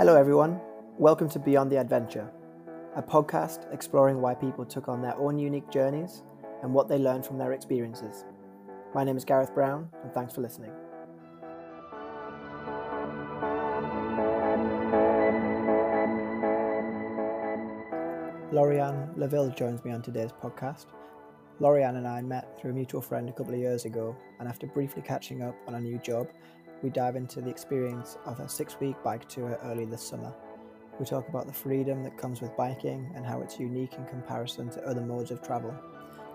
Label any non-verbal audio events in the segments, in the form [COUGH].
Hello, everyone. Welcome to Beyond the Adventure, a podcast exploring why people took on their own unique journeys and what they learned from their experiences. My name is Gareth Brown, and thanks for listening. Lauriane Laville joins me on today's podcast. Lauriane and I met through a mutual friend a couple of years ago, and after briefly catching up on a new job, we dive into the experience of a six week bike tour early this summer. We talk about the freedom that comes with biking and how it's unique in comparison to other modes of travel.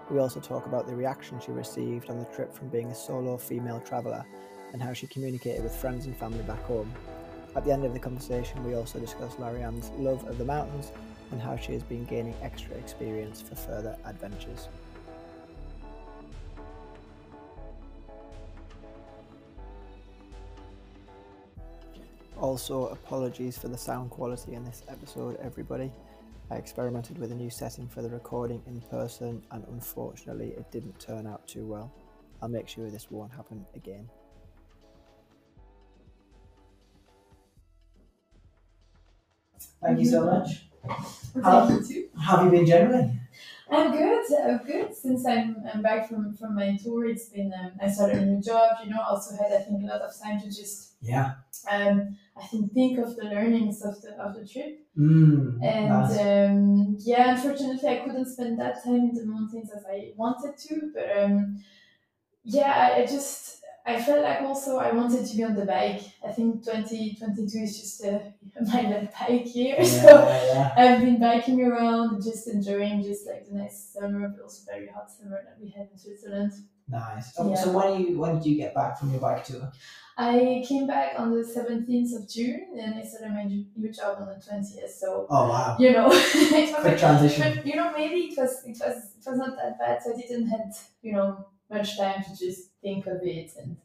We also talk about the reaction she received on the trip from being a solo female traveller and how she communicated with friends and family back home. At the end of the conversation, we also discuss Lauriane's love of the mountains and how she has been gaining extra experience for further adventures. Also, apologies for the sound quality in this episode, everybody. I experimented with a new setting for the recording in person, and unfortunately, it didn't turn out too well. I'll make sure this won't happen again. Thank you so much. How, Thank you too. how have you been generally? I'm good. I'm good. Since I'm, I'm back from, from my tour, it's been um, I started a new job. You know, also had I think a lot of time to just Yeah. um, I can think of the learnings of the of the trip. Mm, And nice. um, yeah, unfortunately, I couldn't spend that time in the mountains as I wanted to. But um, yeah, I, I just I felt like also I wanted to be on the bike. I think 2022 is just uh, [LAUGHS] my bike year. yeah, So yeah. I've been biking around, just enjoying just like the nice summer, but also very hot summer that we had in Switzerland. Nice. Oh, Yeah. So when you when did you get back from your bike tour? I came back on the 17th of June and I started my new job on the 20th. So Oh wow. you know, [LAUGHS] it was Quick transition. but you know, maybe it was it was it was not that bad. So I didn't had you know much time to just think of it and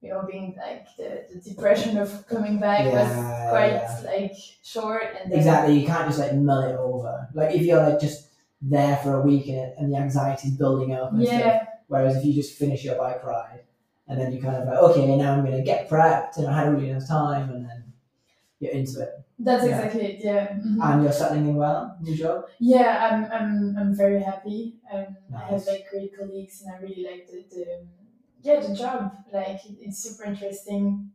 you know being like the, the depression of coming back was quite yeah. like short and then Exactly. You can't just like mull it over. Like if you're like just there for a week and, and the anxiety's building up and stuff. Whereas if you just finish your bike ride and then you kind of like, okay, now I'm gonna get prepped and I had really enough time and then you're into it. that's Yeah. exactly it yeah Mhm. And you're settling in well, new job? Yeah, I'm I'm I'm very happy. Um, I have like great colleagues, and I really like the, the yeah the job. Like it's super interesting,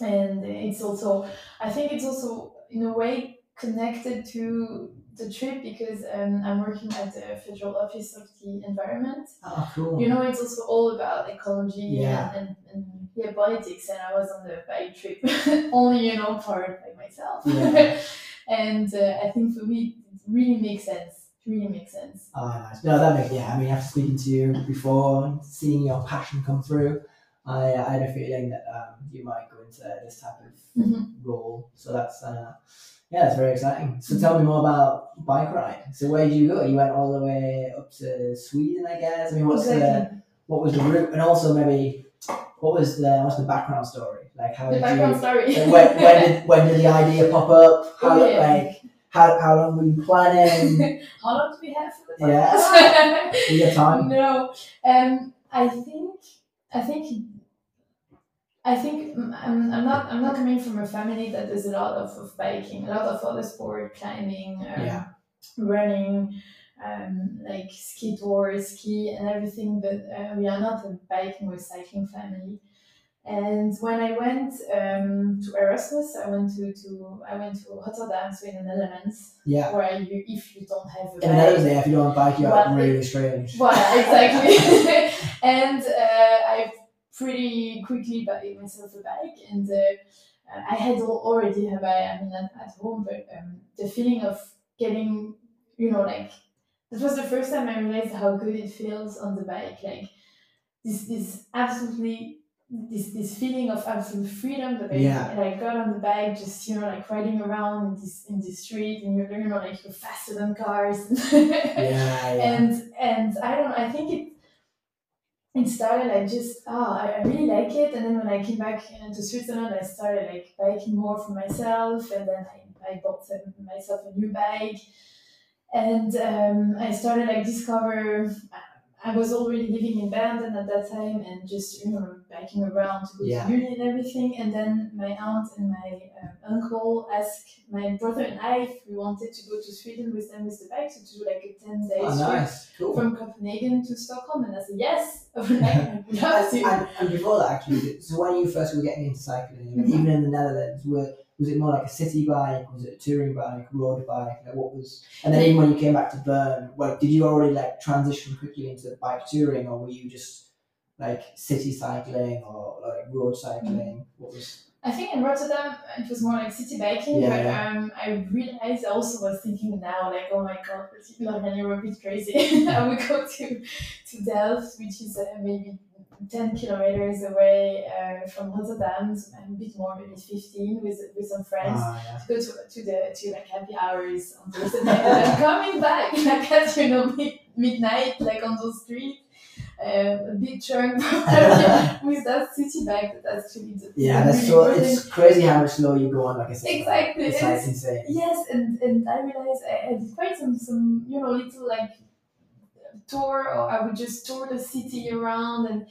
and it's also I think it's also in a way connected to the trip because um, I'm working at the Federal Office of the Environment. Oh cool. You know, it's also all about ecology Yeah. and, and, and yeah politics. And I was on the bike trip [LAUGHS] only you know part by myself. Yeah. [LAUGHS] and uh, I think for me it really makes sense. It really makes sense. Oh, nice. No, that makes yeah. I mean, after speaking to you before, seeing your passion come through, I, I had a feeling that um, you might go into this type of Mhm. role. So that's uh, yeah, it's very exciting. So tell me more about bike ride. So where did you go? You went all the way up to Sweden, I guess. I mean, what's the what was the route, and also maybe what was the what's the background story? Like how The did background you? story. like, [LAUGHS] when, when did when did the idea pop up? How Okay. like how, how long were you planning? [LAUGHS] How long do we have for the Yeah. [LAUGHS] time? no. Um, I think I think I think mm, I'm, I'm not I'm not coming from a family that does a lot of, of biking, a lot of other sport, climbing, um, Yeah. running, um, like ski tour, ski and everything. But uh, we are not a biking or cycling family. And when I went um, to Erasmus, I went to, to I went to Rotterdam, so in the Netherlands, Yeah. where you if you don't have a In the Netherlands, if you don't bike, you're Well, really strange. well, exactly. [LAUGHS] [LAUGHS] and uh, I pretty quickly bought myself a bike, and uh, I had already have bike. I mean, at, at home, but um, the feeling of getting, you know, like that was the first time I realized how good it feels on the bike. Like this, this absolutely. This, this feeling of absolute freedom that I, Yeah. that I got on the bike, just you know, like riding around in this in this street, and you're you know like you're faster than cars. [LAUGHS] Yeah, yeah. and and I don't know. I think it it started like just oh I, I really like it, and then when I came back uh, to Switzerland, I started like biking more for myself, and then I, I bought myself a new bike, and um, I started like discover. I was already living in Bern at that time and just you know biking around to go Yeah. to uni and everything. And then my aunt and my um, uncle asked my brother and I if we wanted to go to Sweden with them with the bike, so to do like a ten days Oh, trip nice. Cool. from Copenhagen to Stockholm. And I said yes, [LAUGHS] I would like love And, to. and, and before that, actually, so when you first were getting into cycling, Mhm. even in the Netherlands, were was it more like a city bike? Was it a touring bike, road bike? Like what was? And then even when you came back to Bern, like did you already like transition quickly into bike touring, or were you just like city cycling or like road cycling? What was? I think in Rotterdam it was more like city biking, Yeah, but yeah. um, I realized I also was thinking now like, oh my god, Lauriane, you're a bit crazy. [LAUGHS] I would go to to Delft, which is uh, maybe ten kilometers away uh, from Rotterdam, a bit more, maybe fifteen, with with some friends. Ah, yeah. to go to, to the to like happy hours on Thursday and I'm coming back [LAUGHS] like at you know mid, midnight like on the street uh, a bit drunk [LAUGHS] with that city bike that's really the Yeah, that's really so. It's crazy how much slower you go on like city bike. Exactly, It's it's- insane. Yes, and, and I realized I, I did quite some, some, you know, little like tour, or I would just tour the city around, and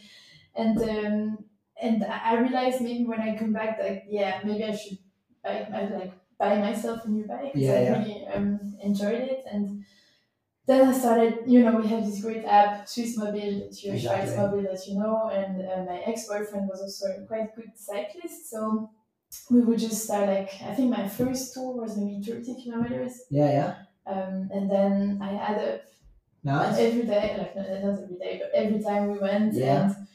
and um, and I realized maybe when I come back that yeah, maybe I should buy I like buy myself a new bike Yeah, I yeah. really um, enjoyed it, and then I started. You know, we have this great app, Swiss Mobile, that you Exactly. That you know, and uh, my ex boyfriend was also a quite good cyclist, so we would just start like I think my first tour was maybe thirty kilometers, Yeah, yeah. um, and then I had up Nice. every day, like not, not every day, but every time we went. Yeah. And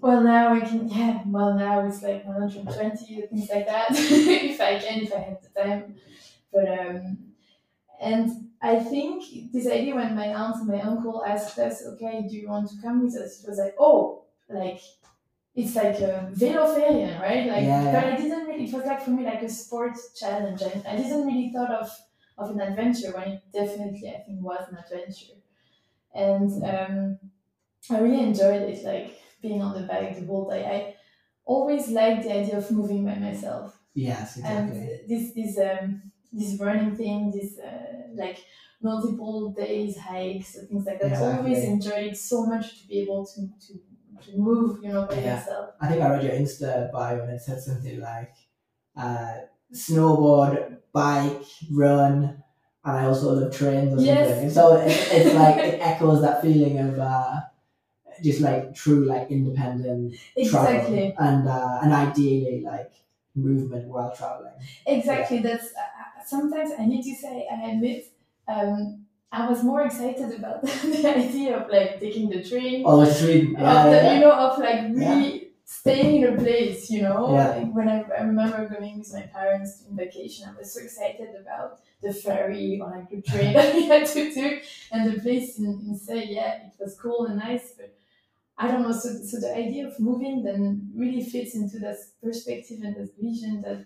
well, now I can, yeah. Well, now it's like one hundred twenty things like that, [LAUGHS] if I can, if I have the time. But um, and I think this idea when my aunt and my uncle asked us, okay, do you want to come with us? It was like, oh, like it's like a veloferien, right? Like, Yeah, but I didn't really. It was like for me like a sports challenge, and I didn't really thought of of an adventure when it definitely I think was an adventure, and um, I really enjoyed it, like being on the bike the whole day. I always liked the idea of moving by myself Yes, exactly. and this this um this running thing, this uh, like multiple days hikes and things like that. I always Exactly. enjoyed it so much to be able to to, to move, you know, by Yeah. yourself. I think I read your Insta bio and it said something like uh, snowboard, bike, run, and I also love trains or Yes. something. And so it, it's like it echoes that feeling of uh, just like true like independent Exactly, travel and uh, and ideally like movement while traveling. exactly. That's uh, sometimes I need to say I admit. Um, I was more excited about [LAUGHS] the idea of like taking the train Oh, it's Sweden. Yeah, the, yeah, you know of like really staying in a place you know Yeah. like when I, I remember going with my parents on vacation i was so excited about the ferry or like the train [LAUGHS] that we had to do and the place in, in say yeah it was cool and nice but i don't know so, so the idea of moving then really fits into that perspective and this vision that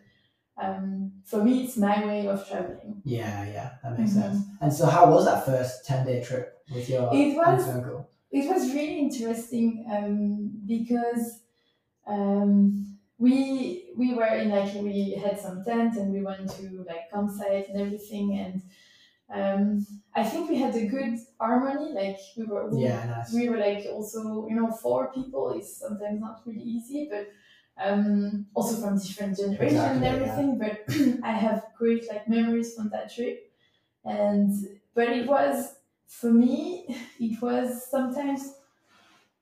um, for me it's my way of traveling yeah, yeah, that makes Mhm. sense. And so, how was that first ten day trip with your It was- uncle? it was really interesting um, because um, we we were in like we had some tent and we went to like campsite and everything and um, I think we had a good harmony like we were we, Yeah, nice. we were like also you know four people is sometimes not really easy but um, also from different generations and Exactly, everything but [CLEARS THROAT] I have great like memories from that trip and but it was for me [LAUGHS] it was sometimes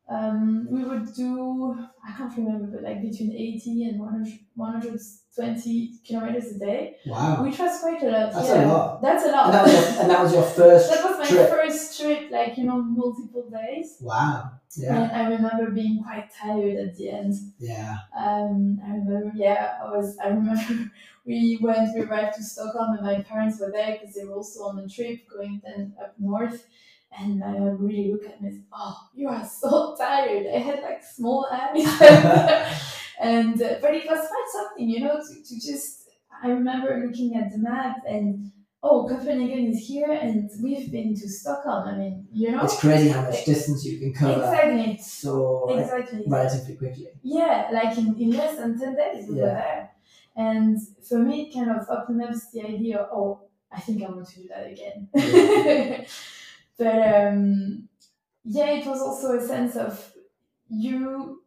um, we would do I can't remember but like between 80 and 100, 120 kilometers a day Wow. which was quite a lot That's a lot. that's a lot And that was your, [LAUGHS] that was your first that was my trip. first trip like you know multiple days Wow. Yeah. and I remember being quite tired at the end Yeah. um, I remember, yeah, I was. I remember [LAUGHS] we went, we arrived to Stockholm, and my parents were there because they were also on a trip going then up north. And I really look at me and said, "Oh, you are so [LAUGHS] tired." I had like small eyes, [LAUGHS] and uh, but it was quite something, you know, to, to just. I remember looking at the map and oh, Copenhagen is here, and we've been to Stockholm. I mean, you know, It's crazy how much distance you can cover exactly, so exactly. relatively quickly. Yeah, like in, in less than 10 days we were there. And for me, it kind of opened up the idea oh, I think I want to do that again. [LAUGHS] but um, yeah, it was also a sense of you.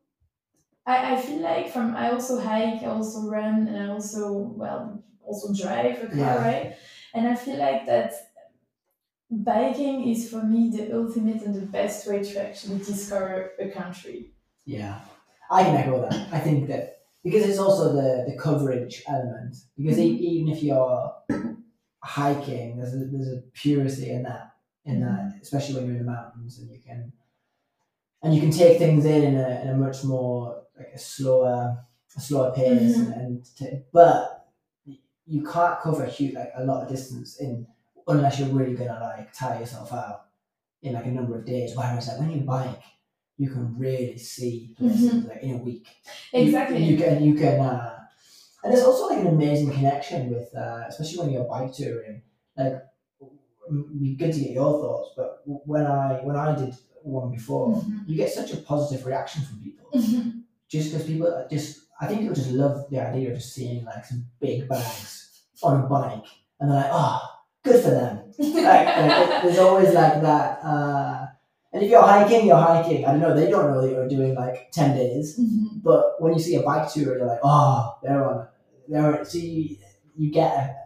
I, I feel like from I also hike, I also run, and I also well also drive a car, Yeah. right? And I feel like that biking is for me the ultimate and the best way to actually discover a country. Yeah, I can echo that. I think that because it's also the the coverage element. Because e- even if you're hiking, there's a, there's a purity in that, in that, especially when you're in the mountains, and you can and you can take things in in a, in a much more like a slower a slower pace, Mhm. and, and t- but you can't cover a huge like a lot of distance in unless you're really gonna like tire yourself out in like a number of days. Whereas like when you bike, you can really see places like in a week. You- Exactly. You, can you can uh, and there's also like an amazing connection with uh, especially when you're bike touring. Like good to get your thoughts, but when I when I did one before, Mhm. you get such a positive reaction from people. Mhm. Just because people just I think people just love the idea of just seeing like some big bags on a bike and they're like, oh, good for them [LAUGHS] like, like, there's always like that. Uh, and if you're hiking, you're hiking. I don't know. They don't know that you're doing like ten days. Mhm. But when you see a bike tour, you're like, oh, they're on. They're so you, you get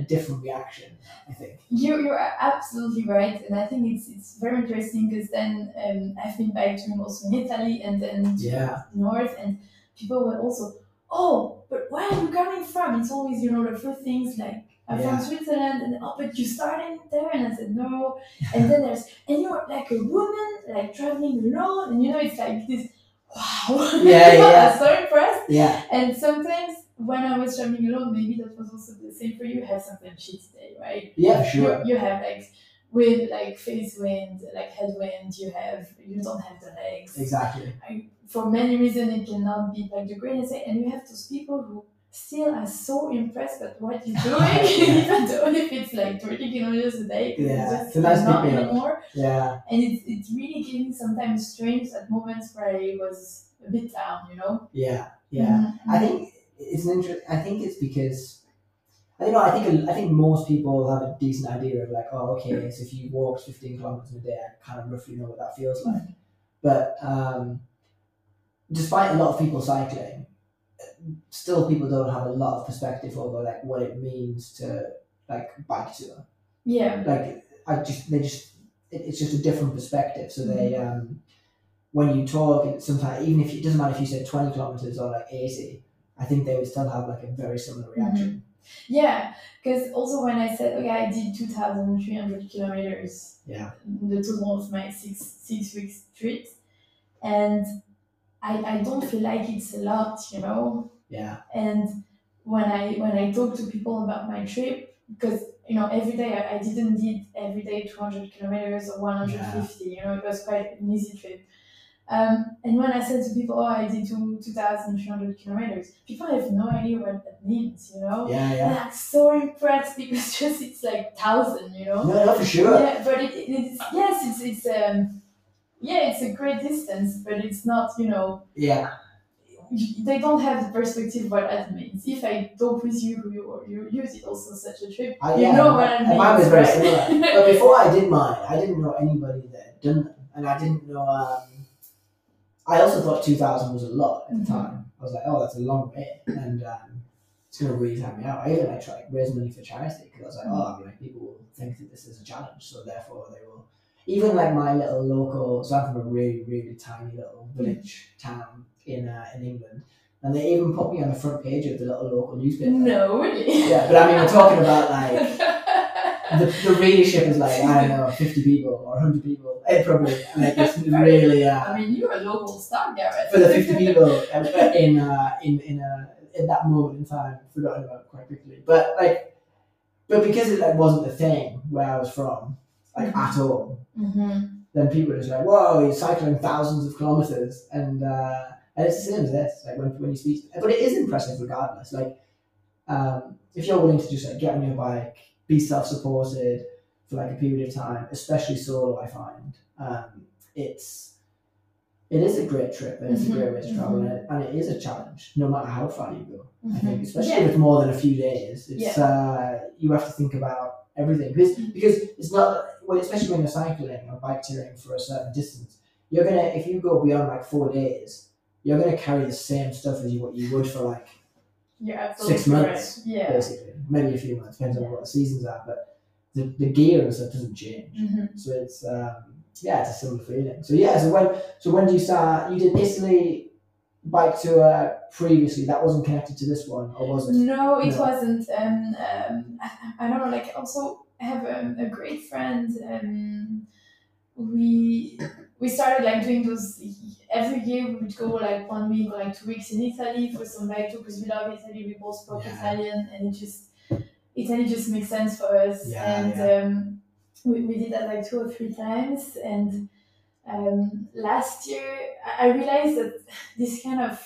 a, different reaction. I think. You you're absolutely right, and I think it's it's very interesting because then um, I've been bike touring also in Italy and then Yeah. north, and people were also, oh, but where are you coming from? It's always you know the first things like I'm Yeah. from Switzerland, and oh, but you started there, and I said no, and then there's and you're like a woman like traveling alone, and you know it's like this, wow, [LAUGHS] Yeah, [LAUGHS] yeah. I'm so impressed. Yeah. And sometimes when I was traveling alone, maybe that was also the same for you. You have sometimes shit day, right? Yeah. Sure. You, you have like with like face wind, like headwind. You have you don't have the legs. Exactly. For many reasons, it cannot be like the greatest. thing. And you have those people who still are so impressed with what you're [LAUGHS] doing, [LAUGHS] even though if it's like 30 kilometers a day, Yeah, it's just nice not anymore. Yeah. And it's, it's really giving sometimes strength at moments where I was a bit down, you know? Yeah. Yeah. Mhm. I think it's an interest. I think it's because I don't know. I think I think most people have a decent idea of like, oh, okay, so if you walked fifteen kilometers a day, I kind of roughly know what that feels like. But um, despite a lot of people cycling, still people don't have a lot of perspective over like what it means to like bike to tour. Yeah. Like I just they just it, it's just a different perspective. So they um, when you talk, sometimes even if it doesn't matter if you said twenty kilometers or like eighty, I think they would still have like a very similar mm-hmm. reaction. Yeah, because also when I said, okay, I did 2,300 kilometers, Yeah. the total of my six six weeks trip, and I, I don't feel like it's a lot, you know. Yeah, And when I when I talk to people about my trip, because you know every day I, I didn't did every day 200 kilometers or 150, you know, it was quite an easy trip. Um, and when I said to people, oh, I did two 2,300 kilometers, people have no idea what that means, you know. yeah, And yeah. I'm so impressed because [LAUGHS] just it's like thousand, you know. No, no, for sure. Yeah, but it, it, it's yes, it's it's um yeah, it's a great distance, but it's not you know Yeah, they don't have the perspective what that means. If I talk with you, you you use it also such a trip, I, you yeah, know what I and mean. mine was very right? similar. But before I did mine, I didn't know anybody that had done them, and I didn't know. Um, I also thought two thousand was a lot at the Mhm. time. I was like, oh, that's a long bit, and um, it's gonna really time me out. I even like tried to raise money for charity because I was like, oh, like people will think that this is a challenge, so therefore they will. Even like my little local, so I'm from a really, really tiny little village town in uh, in England, and they even put me on the front page of the little local newspaper. no, really. Yeah, but I mean, we're talking about like [LAUGHS] the, the readership is like I don't know, fifty people or hundred people. It probably like it's [LAUGHS] really uh, I mean, you're a local star, Gareth. for the fifty people uh, in uh, in in uh, in that moment in time, forgotten about quite quickly. But like, but because it like wasn't the thing where I was from, like at all, hmm then people are just like, "Whoa, he's cycling thousands of kilometers," and uh, and it's the same as this. Like when when you speak, but it is impressive regardless. Like um, if you're willing to just like get on your bike, be self-supported for like a period of time, especially solo, I find um, it's it is a great trip and it's a great way to travel, and, it, and it is a challenge, no matter how far you go. I think, especially Yeah. it's more than a few days, it's uh, you have to think about everything because because it's not well, especially when you're cycling or bike touring for a certain distance, you're gonna if you go beyond like four days, you're gonna carry the same stuff as you what you would for like You're absolutely six months, right. Yeah. basically, maybe a few months, depends on what the seasons are. But the, the gear and stuff doesn't change, hmm so it's um, yeah, it's a similar feeling. So yeah, so when so when do you start? You did Italy bike tour previously. That wasn't connected to this one, or was it? No, it No. wasn't. Um, um, I, I don't know. Like, also, I have um, a great friend. Um, we we started like doing those every year. We would go like one week or like two weeks in Italy for some bike tour because we love Italy. We both spoke Yeah. Italian, and it just Italy just makes sense for us. Yeah, and yeah. Um, we, we did that like two or three times. And um, last year, I I realized that this kind of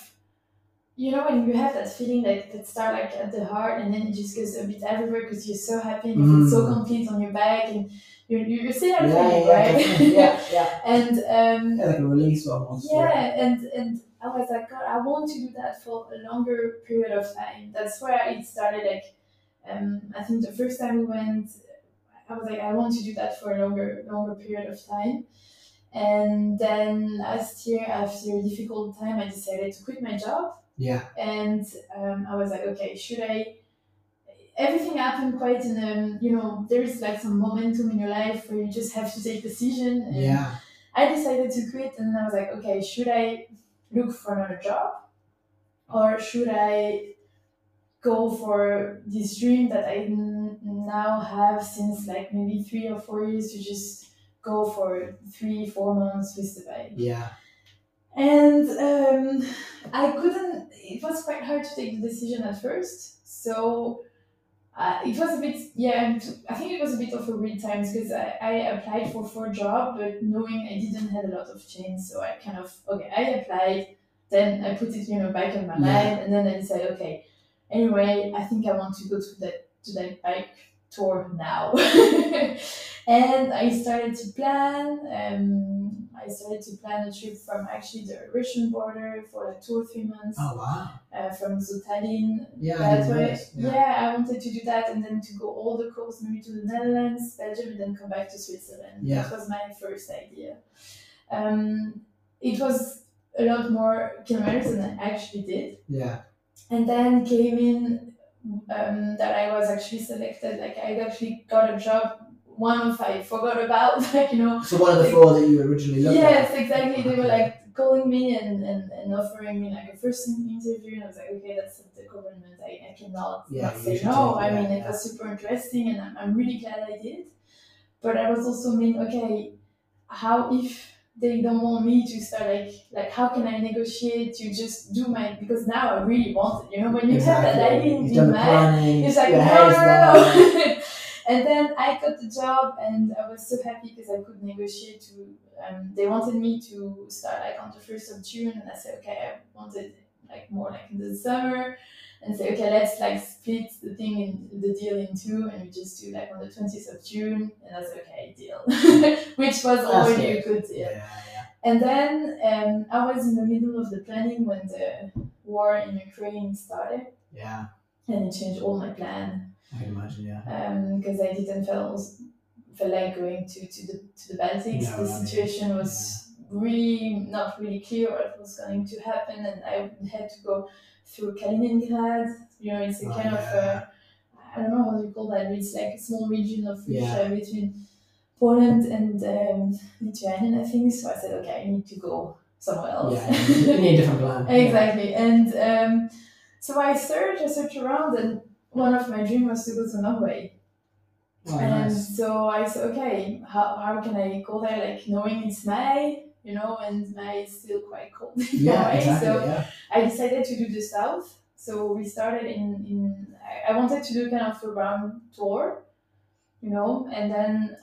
you know when you have that feeling that that start like at the heart and then it just goes a bit everywhere because you're so happy and you feel so Mm. complete on your back and you you, see that Yeah, yeah, feeling yeah, right? [LAUGHS] yeah, yeah, and um yeah, like a release almost. yeah. and and I was like God I want to do that for a longer period of time. That's where it started like um I think the first time we went I was like I want to do that for a longer longer period of time. And then last year after a difficult time I decided to quit my job. Yeah, and um, I was like, okay, should I? Everything happened quite in a, you know, there is like some momentum in your life where you just have to take decision. And yeah, I decided to quit, and I was like, okay, should I look for another job, or should I go for this dream that I n- now have since like maybe three or four years to just go for three, four months with the bike yeah, and um, I couldn't. It was quite hard to take the decision at first. So uh, it was a bit, yeah. And I think it was a bit of a weird times because I, I applied for four job, but knowing I didn't have a lot of change, so I kind of okay. I applied, then I put it you know back in my Yeah. mind, and then I said okay. Anyway, I think I want to go to that to that bike tour now. [LAUGHS] and I started to plan. Um, I started to plan a trip from actually the Russian border for like two or three months Oh wow. uh, from Zutalin. Yeah, That way, yeah. Yeah. I wanted to do that and then to go all the coast, maybe to the Netherlands, Belgium, and then come back to Switzerland. Yeah. That was my first idea. Um, it was a lot more kilometers than I actually did Yeah. and then came in um, that I was actually selected. Like I actually got a job. One of I forgot about, [LAUGHS] like you know. So one of the four that you originally looked Yes, at. exactly. They were like calling me and, and, and offering me like a first interview, and I was like, okay, that's the government. I, I cannot Yeah, say no. I yeah, mean, it was super interesting, and I'm, I'm really glad I did. But I was also mean, okay, how if they don't want me to start like like how can I negotiate to just do my because now I really want it. You know, when you have that Exactly. idea in your mind, it's like no, head's no, there. no, no. and then I got the job, and I was so happy because I could negotiate to. Um, they wanted me to start like on the first of June, and I said okay, I wanted like more like in the summer, and say okay, let's like split the thing in the deal in two, and we just do like on the twentieth of June, and that's okay, deal, [LAUGHS] which was already a good deal. Yeah, yeah. And then um, I was in the middle of the planning when the war in Ukraine started, Yeah. and it changed all my plan I can imagine. Yeah. because I didn't feel feel like going to, to the to the Baltics. No, the I mean, situation was really not really clear what was going to happen, and I had to go through Kaliningrad. You know, it's a Oh, kind of yeah. uh, I don't know how you call that. It's like a small region of Yeah. Russia between Poland and um, Lithuania, I think. So I said, okay, I need to go somewhere else. Yeah. You need a different plan. [LAUGHS] Exactly. And um, so I searched, I searched around, and one of my dreams was to go to Norway. Oh, and nice. so I said, okay, how, how can I go there? Like knowing it's May, you know, and May is still quite cold [LAUGHS] Yeah, exactly. So yeah. I decided to do the south. So we started in, in I- wanted to do kind of a round tour, you know, and then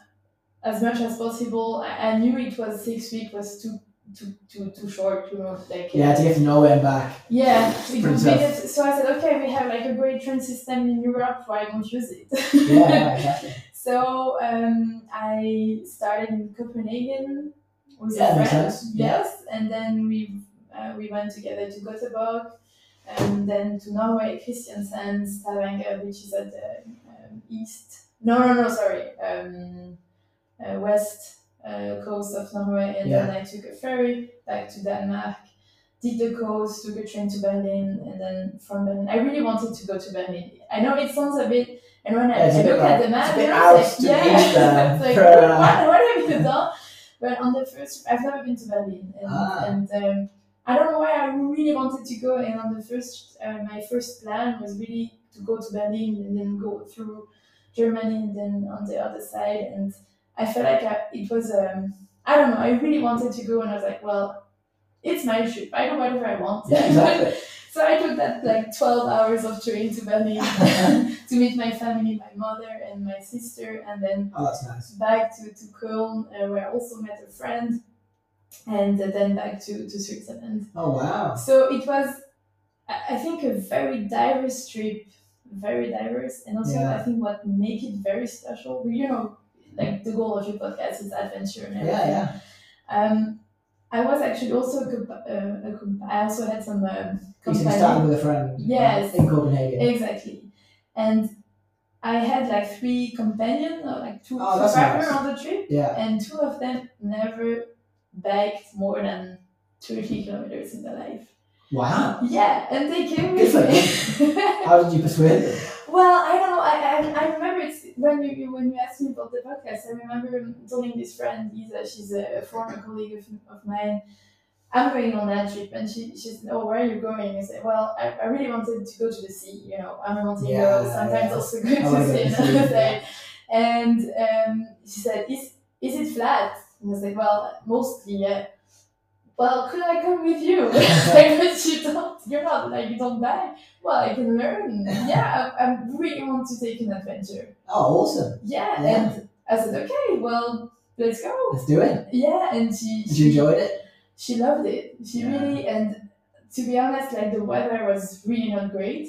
as much as possible, I, I knew it was six weeks was too too too too short, you know, like Yeah, to get to Norway and back. yeah, it pretty would be tough. that- so I said, okay, we have like a great train system in Europe, why I don't use it? Yeah, [LAUGHS] exactly. so um, I started in Copenhagen with Yeah, a friend. sense. Yeah. Yes, and then we uh, we went together to Göteborg, and then to Norway, Kristiansand, Stavanger, which is at the um, east. No, no, no, sorry. Um, uh, west uh, coast of Norway, and then I took a ferry back to Denmark. Did the coast, took a train to Berlin, and then from Berlin, I really wanted to go to Berlin. I know it sounds a bit, and when I, Yeah, I look at the map, it's a bit out to like, east yeah, [LAUGHS] it's like, For, what, uh, what have you done? But on the first, I've never been to Berlin, and, Ah. and um, I don't know why I really wanted to go. And on the first, uh, my first plan was really to go to Berlin and then go through Germany and then on the other side. And I felt like I, it was, um, I don't know, I really wanted to go, and I was like, well, it's my trip. I do whatever I want. Yeah, [LAUGHS] exactly. So I took that like 12 hours of train to Berlin [LAUGHS] to meet my family, my mother and my sister, and then oh, nice. back to, to Cologne, uh, where I also met a friend, and uh, then back to, to Switzerland. Oh, wow. So it was, I I think, a very diverse trip, very diverse, and also Yeah. I think what make it very special. You know, like the goal of your podcast is adventure and everything. Yeah, yeah. Um, I was actually also a, compa- uh, a I also had some um, You said you companion- started with a friend. Yes. In Copenhagen. Exactly. And I had like three companions, or like two, Oh, partners nice. on the trip, Yeah. and two of them never biked more than 30 kilometers in their life. Wow. Yeah, and they came with me. [LAUGHS] How did you persuade them? Well, I don't know. I, I, I remember it's when you, you when you asked me about the podcast. I remember telling this friend Lisa, she's a former colleague of, of mine. I'm going on that trip, and she she said, "Oh, where are you going?" I said, "Well, I, I really wanted to go to the sea. You know, I'm a mountain Yeah. Sometimes yeah. also good to wanna go to the sea, [LAUGHS] side." And um, she said, "Is is it flat?" And I was like, "Well, mostly, yeah." Well, could I come with you? [LAUGHS] [LAUGHS] like, but you don't. You're not like you don't die. Well, I can learn. Yeah, I, I really want to take an adventure. Oh, awesome. Yeah, Yeah. and I said, okay, well, let's go. Let's do it. Yeah, and she Did you enjoy it? she loved it. She Yeah. really and to be honest, like the weather was really not great.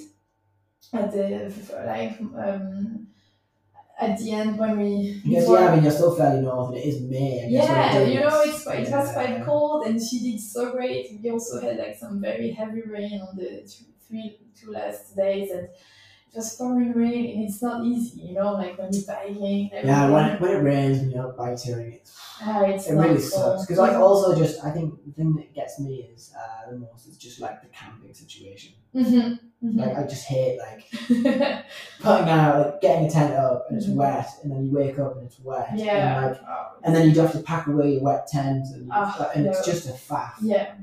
At the like um at the end when we Because, before- yeah, I mean, you're still fairly north and it is May. I guess, when yeah, you know, it's quite, it was quite cold, and she did so great. We also had like some very heavy rain on the th- three two last days, and it was pouring rain, and it's not easy, you know, like when you're biking. and Yeah, when it, when it rains and you're bike touring, it's, ah, it's it really so- sucks. Because, like, also just, I think the thing that gets me is uh, the most is just, like, the camping situation. Mhm, mhm. Like, I just hate, like, [LAUGHS] putting out, like, getting a tent up and it's Mhm. wet, and then you wake up and it's wet. And, yeah. like, Oh, and then you have to pack away your wet tent, and, Ah, and it's just a faff. Yeah,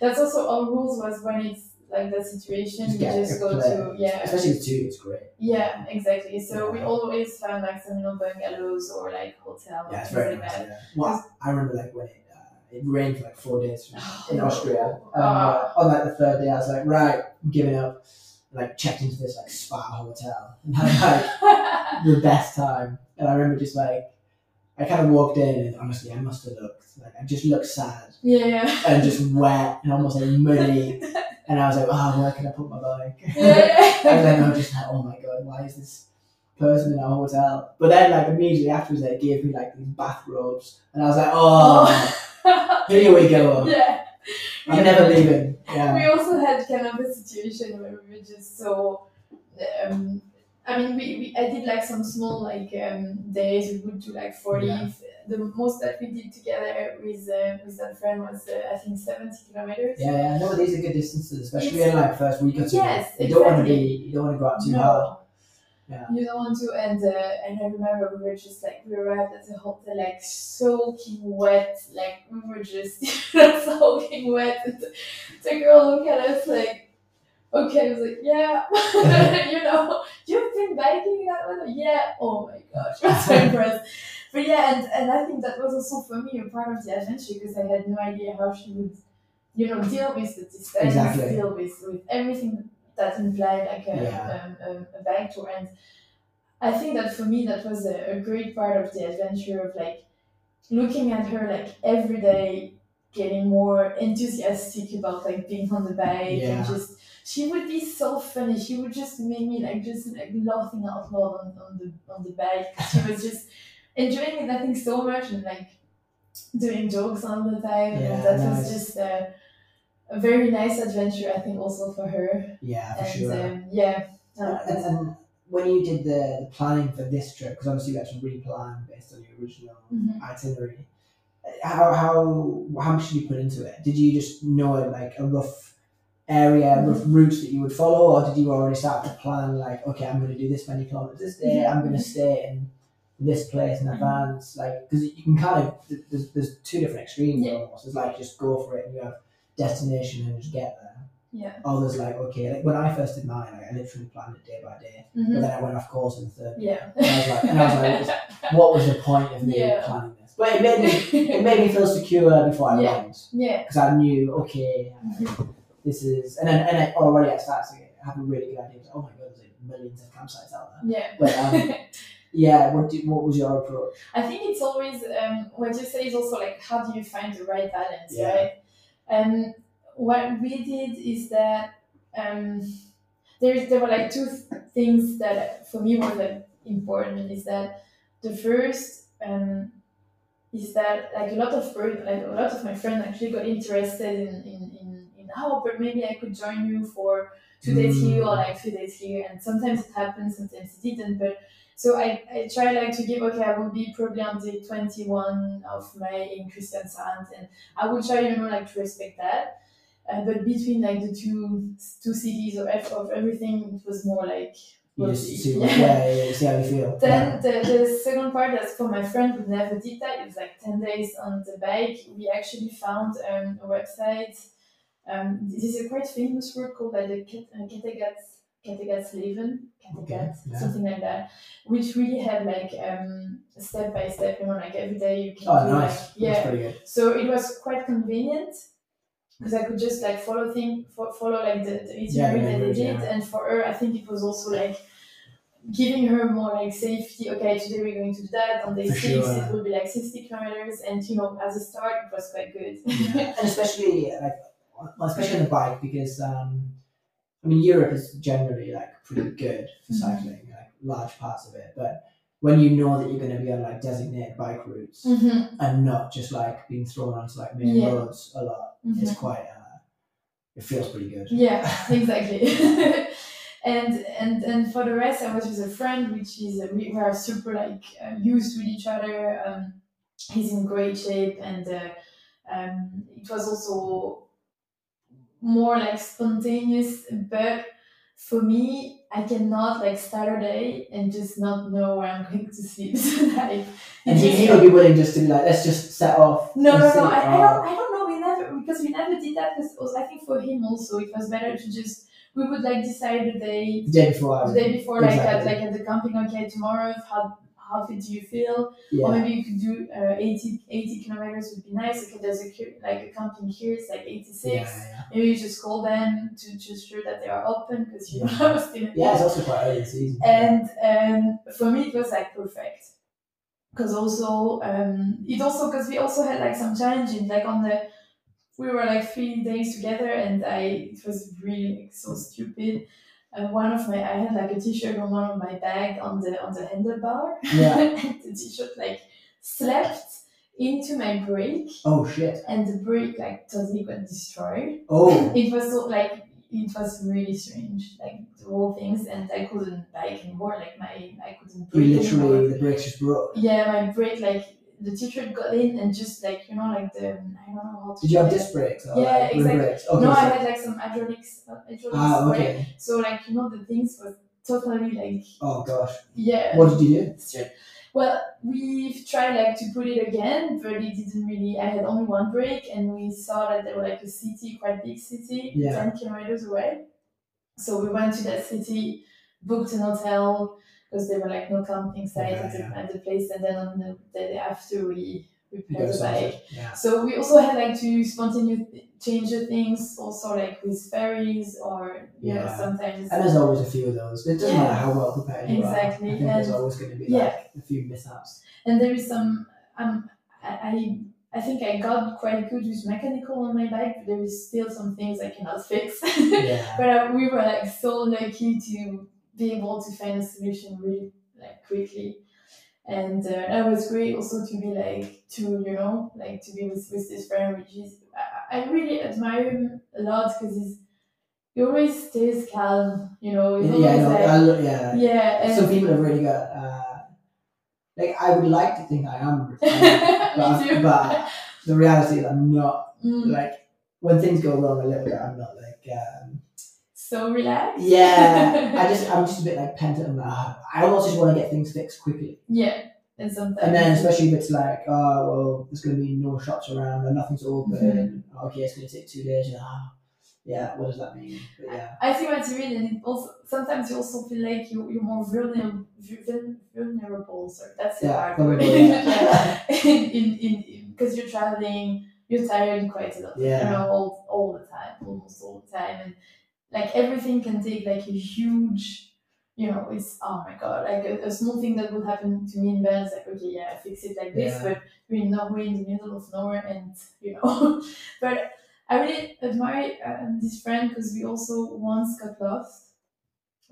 that's also our rules. Was when it's like that situation, Just you just go to yeah, Especially with two, it's great. yeah, exactly. So we always find like some little bungalows or like hotel. Yeah, it's very nice. Yeah. Well, I remember like when it, uh, it rained for like four days in [SIGHS] Austria. Ah. uh, on like the third day, I was like, right, I'm giving up. Like checked into this like spa hotel [LAUGHS] and had like the [LAUGHS] best time. And I remember just like I kind of walked in and honestly, I must have looked like I just looked sad yeah. and just wet and almost like muddy. [LAUGHS] And I was like, oh, where can I put my bike? [LAUGHS] And then I was just like, oh my god, why is this person in our hotel? But then like immediately afterwards, they gave me like these bathrobes, and I was like, oh, [LAUGHS] here we go. [LAUGHS] yeah. I'm never leaving. Yeah. We also had kind of a situation where we were just so. Um, I mean, we, we I did like some small like um, days. We would do like forty. Yeah. The most that we did together with uh, with that friend was uh, I think seventy kilometers. Yeah, yeah. No, these are good distances, especially It's- in like first week or two. Yes, you don't want to be, you don't want to go out too hard. Yeah. You don't want to, and uh, and I remember we were just like we arrived at the hotel like soaking wet, like we were just [LAUGHS] soaking wet. The girl looked at us like, okay, I was like, yeah, [LAUGHS] you know, you've been biking that weather, yeah. Oh my gosh, [LAUGHS] I was so impressed. But yeah, and, and I think that was also for me a part of the adventure because I had no idea how she would, you know, deal with the distance, Exactly. deal with with everything that implied like a, Yeah. um, um, a bike tour. And I think that for me, that was a, a great part of the adventure of like looking at her like every day, getting more enthusiastic about like being on the bike Yeah. and just. She would be so funny. She would just make me like just like laughing out loud on, on the on the bike. She was just enjoying it, I think, so much and like doing jokes all the time. Yeah, and that nice. was just a, a very nice adventure, I think, also for her. Yeah, for and sure. um, yeah, uh, and, and when you did the, the planning for this trip, because obviously you had to replan based on your original Mhm. itinerary. How how how much did you put into it? Did you just know it like a rough area, routes that you would follow, or did you already start to plan like, okay, I'm going to do this many kilometers this day, I'm going to stay in this place in advance, like because you can kind of there's, there's two different extremes Yeah. almost. It's like just go for it and you have destination and just get there. Yeah. Others like okay, like when I first did mine, like, I literally planned it day by day, but Mhm. then I went off course in the third. Yeah. And I was like, and I was like, [LAUGHS] what was the point of me Yeah. planning this? But it made me it made me feel secure before I Yeah. went yeah. because I knew okay, Mhm. This is and then and I already I started to have a really good idea. Oh my god, there's like millions of campsites out there. Yeah. But um, [LAUGHS] yeah, what did, what was your approach? I think it's always um, what you say is also like how do you find the right balance, Yeah. right? And what we did is that um, there there were like two things that for me were like important. Is that the first um, is that like a lot of like a lot of my friends actually got interested in in, in, in oh but maybe I could join you for two days here or like three days here and sometimes it happened sometimes it didn't but so I, I try like to give okay I will be probably on day 21 of May in Kristiansand and I will try you know like to respect that uh, but between like the two two cities of, of everything it was more like You just see. see, [LAUGHS] yeah, yeah, see how you feel. then the, the second part that's for my friend who never did that, it was like 10 days on the bike. We actually found um, a website. Um, this is a quite famous word called by the Kat- uh, Kattegat Kattegattleden, Kattegat, yeah. something like that, which really had like um, step by step, you know, like every day you can Oh, do nice. like, yeah, That's good. so it was quite convenient because I could just like follow thing fo- follow like the, the itinerary yeah, that they yeah. did, and for her, I think it was also like giving her more like safety. Okay, today we're going to do that. On day For six, sure. it will be like sixty kilometers, and you know, as a start, it was quite good. Yeah. [LAUGHS] and especially like well, especially on the bike because um, I mean Europe is generally like pretty good for Mhm. cycling, like large parts of it. But when you know that you're going to be on like designated bike routes Mhm, and not just like being thrown onto like main Yeah. roads a lot, mhm. it's quite. Uh, it feels pretty good. Yeah, [LAUGHS] exactly. [LAUGHS] and and and for the rest, I was with a friend, which is uh, we were super like uh, used with each other. Um, he's in great shape, and uh, um, it was also more like spontaneous. But for me, I cannot like start a day and just not know where I'm [LAUGHS] going to sleep. [LAUGHS] And he, just- would be willing just to be like, let's just set off. no, no, no. I, I don't. I don't know. We never because we never did that. Because I think for him also it was better to just we would like decide the day the day before. The day before, like at like at the camping. Okay, tomorrow, how how fit do you feel? Or maybe you could do uh, 80, 80 kilometers would be nice. Okay, there's a like a camping here. It's like 86. Yeah, yeah, Maybe you just call them to just sure that they are open because you know Yeah. I was still yeah, it's also quite early season. and um, for me it was like perfect because also um, it also because we also had like some challenges like on the we were like three days together and I it was really like, so stupid. Uh, one of my I had like a t-shirt on one of my bag on the on the handlebar Yeah. [LAUGHS] and the t-shirt like slept into my brake oh shit. and the brake like totally got destroyed Oh. [LAUGHS] it was so like it was really strange like the whole things and i couldn't bike anymore like my i couldn't breathe anymore. literally the brakes just broke. yeah my brake like the t-shirt got in and just like you know like the i don't know how to Did you have disc brakes? Yeah, like exactly. Okay, no so- i had like some hydraulics uh, hydraulics Ah, okay. so like you know the things was totally like Oh gosh. yeah What did you do? straight. Well, we've tried like to put it again, but it didn't really. I had only one break, and we saw that there was like a city, quite big city, Yeah. ten kilometers away. So we went to that city, booked an hotel because there were like no camping sites Yeah, at, the, yeah. at the place, and then on the, day after we repaired the bike. Yeah. So we also had like to spontaneously change the things, also like with ferries or Yeah. sometimes. And there's always a few of those. It doesn't matter how well prepared you Exactly, are. Think there's always going to be like a few mishaps. and there is some um I, I I think I got quite good with mechanical on my bike, but there is still some things I cannot fix. [LAUGHS] Yeah. but uh, we were like so lucky to be able to find a solution really like quickly, and uh, that was great also to be like to you know like to be with, with this friend, which is I, I really admire him a lot because he's he always stays calm. You know, yeah, always no, like, I yeah. yeah, Some people have really got. Uh, like I would like to think I am, [LAUGHS] but, me too. but the reality is I'm not. Mm, Like when things go wrong a little bit, I'm not like. Um, so relaxed. yeah, I [LAUGHS] just I'm just a bit like pent up. Like, I almost just want to get things fixed quickly. yeah, and sometimes And then especially if it's like, oh well, there's going to be no shops around or nothing's open. Okay, it's going to take two days. Ah, yeah, what does that mean? But yeah, I what you mean, and also sometimes you also feel like you you're more vulnerable. Vulnerable, sorry, that's the yeah, word. [LAUGHS] yeah. in in in because you're traveling, you're tired quite a lot. Yeah. You know, all all the time, almost all the time, and like everything can take like a huge. You know, it's oh my god! Like a, a small thing that would happen to me in bed, it's like okay, yeah, fix it like this, Yeah. but we're in Norway in the middle of nowhere, and you know, [LAUGHS] but I really admire um, this friend because we also once got lost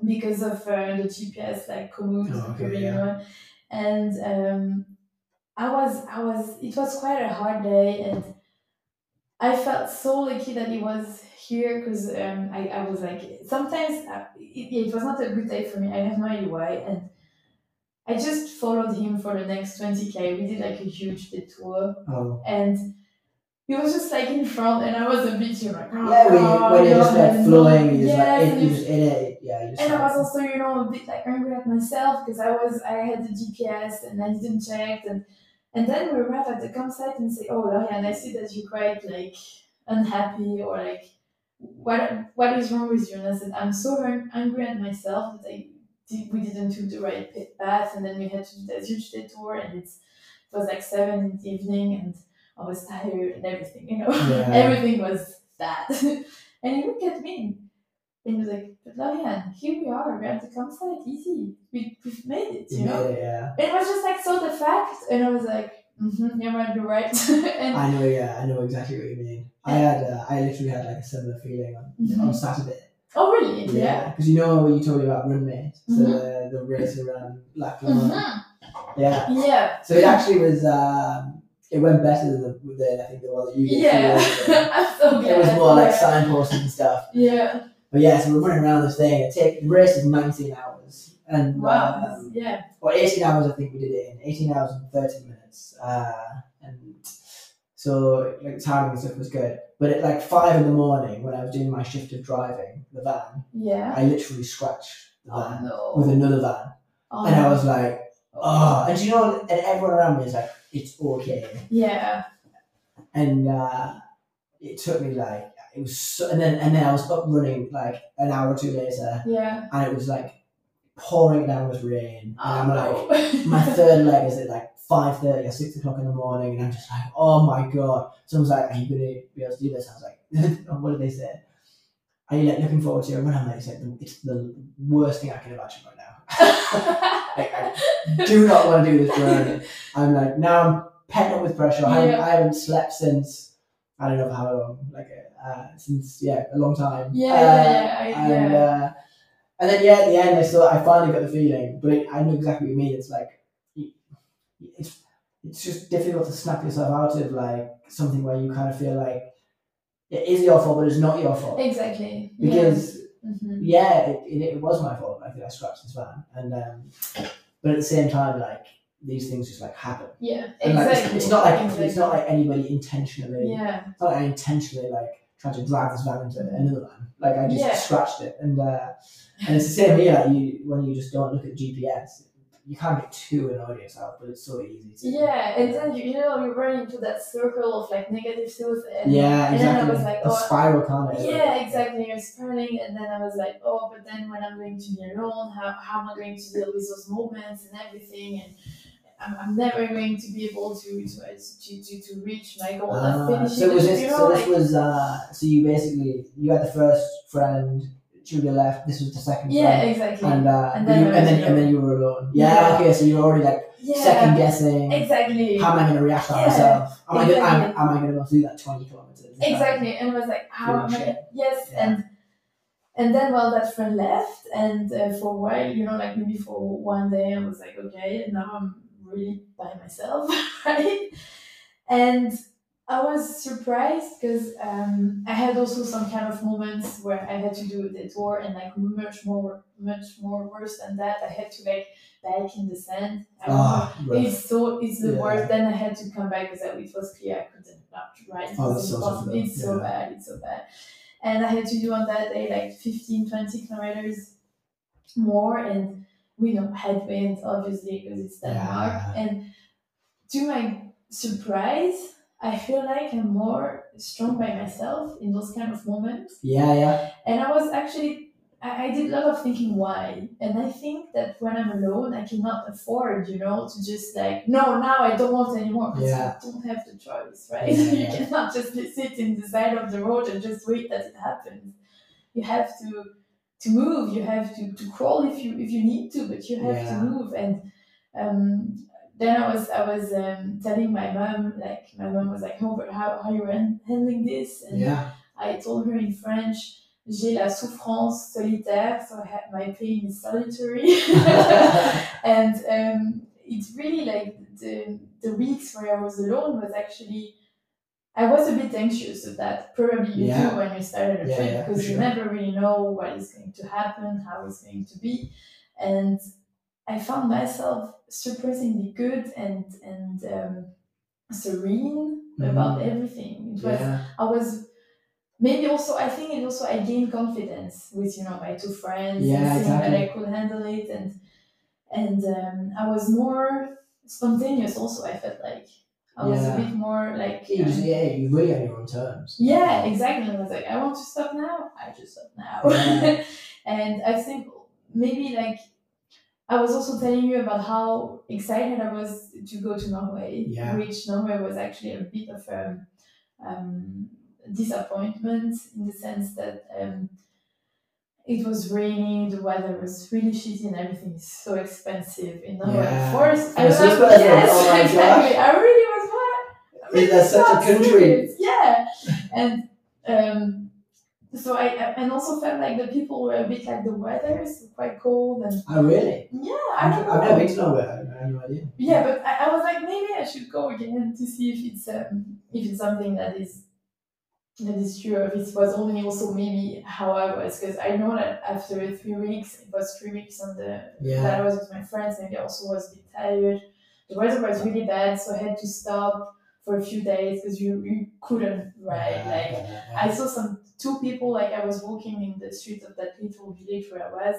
because of uh, the GPS like commute, Oh, okay, yeah. and um, I was I was it was quite a hard day and I felt so lucky that it was here because um, I, I was like sometimes uh, it, it was not a good day for me I have no idea why and I just followed him for the next 20k we did like a huge detour oh. and he was just like in front and I was a bit you know like oh, Yeah, when, you, when you're just like flowing, you're just yes, like, it, you're just in it. Yeah, and I was also, you know, a bit like angry at myself because I was I had the GPS and I didn't check and and then we arrive at the campsite and say, Oh Lauriane, I see that you're quite like unhappy or like what what is wrong with you? And I said, I'm so ang- angry at myself that I did, we didn't do the right path and then we had to do that huge detour and it's it was like seven in the evening and I was tired and everything, you know. Yeah. [LAUGHS] everything was bad. [LAUGHS] and he looked at me and he was like, But Lauriane, here we are, we're at the campsite, easy. We, we've made it, you know? yeah. It was just like so the fact, and I was like, mm-hmm, yeah, man, you're right. [LAUGHS] and I know, yeah, I know exactly what you mean. I had, uh, I literally had like a similar feeling on, Mhm. on Saturday. oh, really? Yeah. because you know when you told me about Runmate, so Mhm. the, the race around Lackland. Mhm. Yeah, Yeah. so it actually was. Um, it went better than, the, than I think the one that you did. Yeah. two years ago. I'm so glad. It was more like signposting and stuff. Yeah. But yeah, so we're running around this thing. It take the race is 19 hours, and Wow. um, yeah. well, 18 hours I think we did it in 18 hours and 30 minutes. Uh, so like timing and stuff was good. But at like five in the morning when I was doing my shift of driving the van, Yeah. I literally scratched the Oh van no. with another van. Oh, And I was like, oh, and you know, and everyone around me is like, it's okay. Yeah. And uh, it took me like, it was so, and then, and then I was up running like an hour or two later, Yeah. and it was like pouring down with rain. And Oh, I'm like, no. [LAUGHS] my third leg is at like 5.30 or 6 o'clock in the morning, and I'm just like, oh my god. Someone's like, are you going to be able to do this? I was like, [LAUGHS] what did they say? Are you like looking forward to your run? I'm like, it's, like the, it's the worst thing I can imagine right now. [LAUGHS] like, I do not want to do this run. I'm like, now I'm pent up with pressure. I, haven't, Yeah. I haven't slept since, I don't know how long, like, uh, since, yeah, a long time. Yeah, Uh, yeah, yeah, I- and, yeah. uh, and then, yeah, at the end, I still, I finally got the feeling, but it, I know exactly what you mean. It's like, it's, it's just difficult to snap yourself out of, like, something where you kind of feel like it is your fault, but it's not your fault. exactly. Because Yeah. hmm yeah, it, it, it was my fault. I think I scratched this van, and um, but at the same time, like these things just like happen. Yeah. And, like, Exactly. it's, it's not like exactly. it's not like anybody intentionally. Yeah. It's not like I intentionally like tried to drag this van into another van. Like I just Yeah. scratched it, and uh, and it's the same here. Like you, when you just don't look at GPS, you can't get too annoyed at yourself, but it's so easy to. Yeah, and then you, you know you run into that circle of like negative thoughts and Yeah, and then I exactly. was like, a oh, spiral kind of. Yeah, exactly. You're spiraling, and then I was like, oh, but then when I'm going to be alone, how, how am I going to deal with those moments and everything? And I'm, I'm never going to be able to to to, to, to reach my goal finishing. so was this? you so this was. Uh, so you basically you had the first friend. Julia left. This was the second yeah, friend. exactly. And, uh, And then you, and was then and then you were alone. Yeah, Yeah. Okay. So you were already like yeah, second guessing. exactly. How am I going to react to Yeah, myself? Am I, gonna, am, am I going to be able to do that twenty kilometers? Exactly and I was like how am I yes Yeah. and and then well that friend left and uh, for a while you know like maybe for one day I was like okay now I'm really by myself [LAUGHS] right and I was surprised because um, I had also some kind of moments where I had to do a tour and like much more, much more worse than that. I had to like back in the sand. Ah, rough. it's so it's the Yeah. worst. Then I had to come back because it was clear I couldn't not ride. Oh, It's that's so It's so yeah. bad. It's so bad. And I had to do on that day like 15, 20 kilometers more, and we know headwind obviously because it's Denmark. Yeah. And to my surprise, I feel like I'm more strong by myself in those kind of moments. Yeah, yeah. And I was actually, I, I did a lot of thinking why. And I think that when I'm alone, I cannot afford, you know, to just like, no, now I don't want anymore. Because Yeah. you don't have the choice, right? Yeah, [LAUGHS] you yeah. cannot just sit in the side of the road and just wait that it happens. You have to to move. You have to, to crawl if you if you need to, but you have Yeah. to move. And um, then I was I was um, telling my mom, like my mom was like, "Oh, but how how you handling this?" And Yeah. I told her in French, "J'ai la souffrance solitaire," so I had my pain is solitary. [LAUGHS] [LAUGHS] and um, it's really like the the weeks where I was alone was actually. I was a bit anxious of that. Probably you Yeah. do when you started a Yeah, trip yeah, because you sure. never really know what is going to happen, how it's going to be, and I found myself surprisingly good and and um, serene about Mhm. everything. It was Yeah. I was maybe also I think it also I gained confidence with you know my two friends Yeah, and seeing that I could handle it and and um, I was more spontaneous also I felt like I was Yeah. a bit more like You just, yeah, you really on your own terms. yeah exactly I was like I want to stop now I just stop now Yeah. [LAUGHS] and I think maybe like I was also telling you about how excited I was to go to Norway, Yeah. which Norway was actually a bit of a um, disappointment in the sense that um, it was raining, the weather was really shitty, and everything is so expensive in Norway. Yeah. Of course, I was Switzerland, yes, [LAUGHS] exactly. I really was what? Is that such a country? serious. Yeah, and um, so I and also felt like the people were a bit like the weather is quite cold and Oh, really? yeah, I don't know. I've never been to Norway. I have no idea. Yeah, but I, I was like, maybe I should go again to see if it's um, if it's something that is that is true. If it was only also maybe how I was, because I know that after three weeks, it was three weeks on the that Yeah. I was with my friends. Maybe I also was a bit tired. The weather was really bad, so I had to stop for a few days because you, you couldn't ride. Yeah, Like. I saw some two people like I was walking in the street of that little village where I was,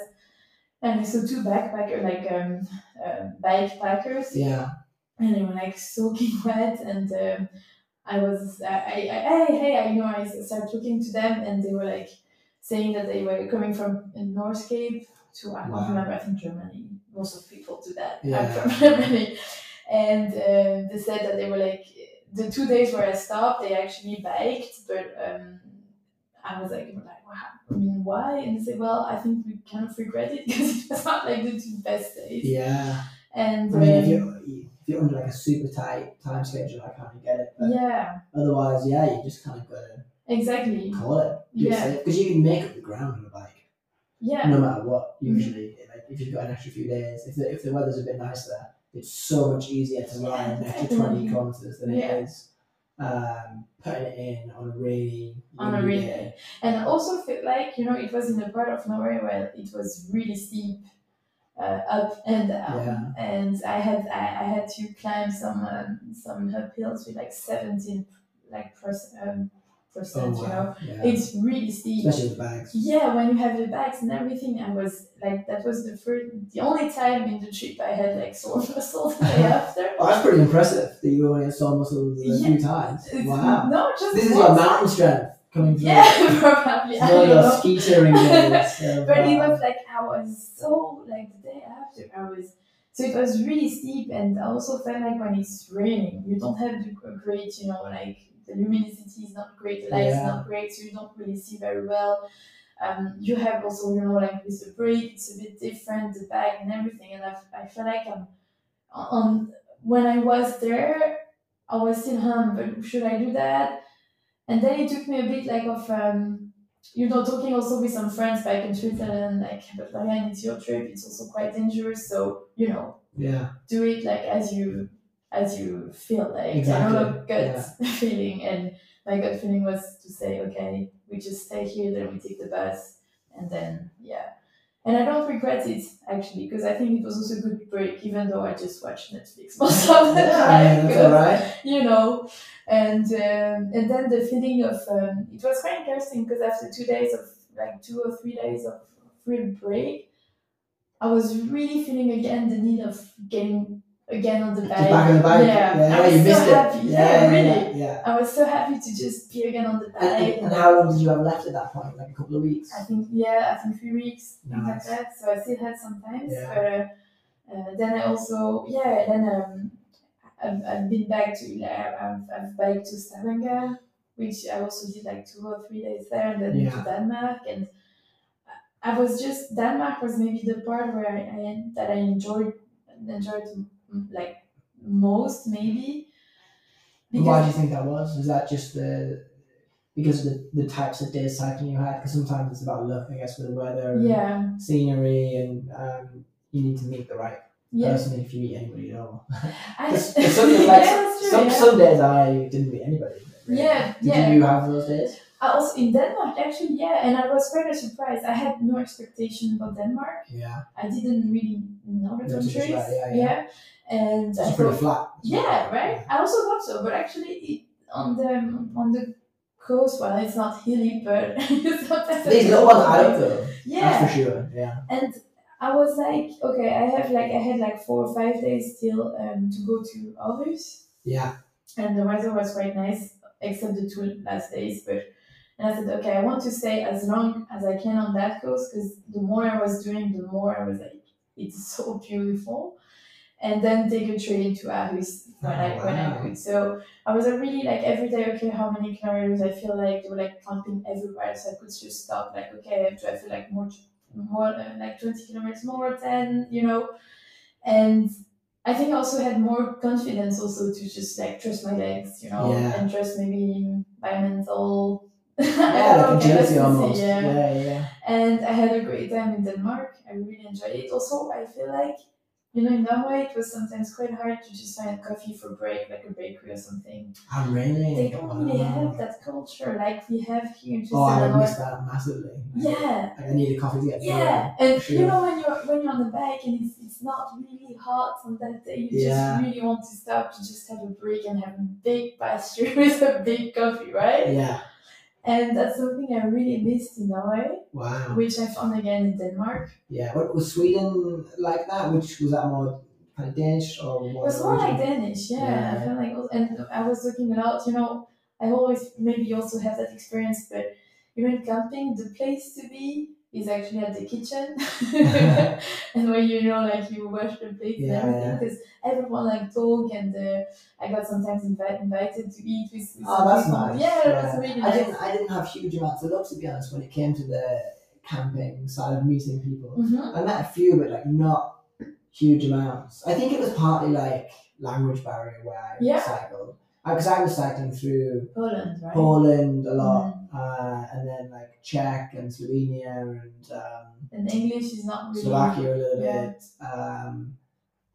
and I saw two backpacker like um, uh, bike packers, Yeah. and they were like soaking [LAUGHS] wet, and um, I was I, I, I hey hey I know I started talking to them, and they were like saying that they were coming from North Cape to I don't Wow. remember I think Germany. Most of people do that. I'm Yeah. from [LAUGHS] Germany, and uh, they said that they were like the two days where I stopped, they actually biked, but um, I was like, like, wow, I mean, why? And they said, well, I think we kind of regret it [LAUGHS] because it was not like the two best days. Yeah. And I mean, if um, you're, if you're under like a super tight time schedule, I kind of get it. But yeah, otherwise, yeah, you just kind of got to exactly. call it. Yeah. Because you can make up the ground on a bike, Yeah, no matter what. Mm-hmm. Usually, like if you've got an extra few days, if the, if the weather's a bit nicer, it's so much easier to ride an extra 20 definitely. kilometers than Yeah. it is um, putting it in on a rainy, On a rainy day. And I also felt like, you know, it was in a part of Norway where it was really steep, uh, up and down. And I had I, I had to climb some um, some uphills with like 17 like percent, um, Oh, percent, you know. Yeah. It's really steep. Especially with bags. Yeah, when you have the bags and everything, I was like, that was the first, the only time in the trip I had like sore muscles the day [LAUGHS] after. Oh, that's pretty impressive that you only had sore muscles a Yeah. few times. Wow. No, just This is one your mountain strength coming through. Yeah, [LAUGHS] probably. I It's one of don't your know. ski touring days. [LAUGHS] of, But it uh, was like I was so like the day after I was so it was really steep and I also felt like when it's raining you don't have the gr- great you know like the luminosity is not great the light is not great so you don't really see very well. Um, you have also you know like with the brake it's a bit different the bag and everything and I, I feel like I'm on when I was there I was still but should I do that? And then it took me a bit like of um, you know, talking also with some friends back in Switzerland, like, but Marianne, it's your trip, it's also quite dangerous, so, you know, Yeah. do it like as you as you feel like. Exactly, I don't know gut [LAUGHS] feeling, and my gut feeling was to say, okay, we just stay here, then we take the bus, and then yeah. And I don't regret it actually because I think it was also a good break, even though I just watched Netflix [LAUGHS] most of the Yeah, time. that's 'cause, all right. You know, and um, and then the feeling of um, it was quite interesting because after two days of like two or three days of real break, I was really feeling again the need of getting again on the bike. Back on the bike. Yeah, yeah, I was you so happy. it. Yeah, really. yeah, yeah. I was so happy to just be again on the bike. And, and, and how long did you have left at that point? Like a couple of weeks? I think yeah, I think three weeks, things like that. So I still had some time. Yeah. But uh, uh, then I also yeah, then um, I've, I've been back to like, I've I've biked to Stavanger, which I also did like two or three days there, and then to Denmark, and I was just Denmark was maybe the part where I, I that I enjoyed enjoyed like most maybe. And Why do you think that was? Is that just the because of the, the types of days cycling you had? Because sometimes it's about luck, I guess, with the weather and yeah scenery, and um, you need to meet the right yeah person if you meet anybody at all. [LAUGHS] I, [LAUGHS] there's [LAUGHS] like yeah, true, some, yeah. some days I didn't meet anybody. really. Yeah, Did yeah. you have those days? I also in Denmark actually yeah and I was quite surprised I had no expectation about Denmark Yeah. I didn't really know the No, countries right, yeah, yeah. and I It's pretty thought flat. yeah right I also thought so but actually it, on the on the coast well it's not hilly but little ones add up though. yeah That's for sure. Yeah. and I was like okay I have like I had like four or five days still um, to go to Aarhus Yeah. and the weather was quite nice except the two last days but and I said okay I want to stay as long as I can on that coast because the more I was doing the more I was like it's so beautiful and then take a train to Aarhus when I Oh, when I wow. could so I was really like every day okay how many kilometers I feel like they were like pumping everywhere so I could just stop like okay do I feel like more more uh, like 20 kilometers more 10 you know and I think I also had more confidence also to just like trust my legs, you know, Yeah. and trust maybe my mental. Yeah, oh, like agility capacity, almost. Yeah. Yeah, yeah. And I had a great time in Denmark. I really enjoyed it. Also, I feel like, you know, in Norway, it was sometimes quite hard to just find coffee for break, like a bakery or something. I'm really. They don't really have that culture like we have here in Oh, I miss that massively. Yeah, Like, I need a coffee to get yeah, going. and sure. you know when you're when you're on the bike and it's, it's not really hot on that day, you Yeah. just really want to stop to just have a break and have a big pasture with [LAUGHS] a big coffee, right? Yeah. And that's something I really missed in Norway, Wow. which I found again in Denmark. Yeah. What was Sweden like that? Which was that more kind of Danish or It more? was more like Danish, yeah. Yeah. I felt like, and I was looking a lot. You know, I always maybe also have that experience, but you know, in camping, the place to be is actually at the kitchen, [LAUGHS] [LAUGHS] and where you know, like you wash the plates Yeah, and everything, yeah. because everyone like talk, and uh, I got sometimes invi- invited to eat with. with Oh, that's people. nice. Yeah, that was really I nice. didn't. I didn't have huge amounts of luck to be honest when it came to the camping side of meeting people. hmm I met a few, but like not huge amounts. I think it was partly like language barrier where I Yeah. cycled because I was cycling through Poland, right? Poland a lot, Mhm. Uh, and then like Czech and Slovenia and um, And English is not really. Slovakia a little yeah. bit. Um,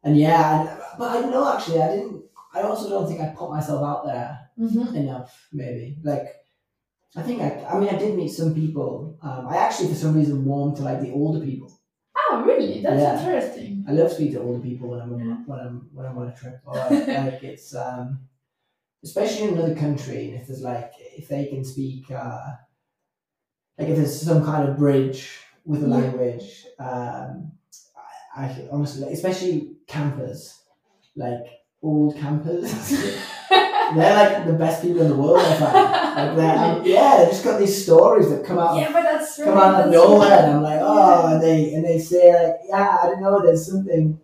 and yeah, I, but I don't know actually. I didn't. I also don't think I put myself out there hmm enough. Maybe like. I think I, I mean I did meet some people. Um, I actually for some reason warmed to like the older people. Oh, really? That's Yeah. interesting. I love speaking to older people when I'm Yeah. when I'm when I'm on a trip. Or like [LAUGHS] it's um, especially in another country, and if there's like if they can speak, uh, like if there's some kind of bridge with the Yeah. language. Um, I, I honestly, like, especially campers, like old campers, [LAUGHS] they're like the best people in the world. I find. Like they're, um, yeah, they just got these stories that come out yeah, but that's come out of nowhere, and I'm like, oh, and they and they say like, yeah, I don't know, there's something.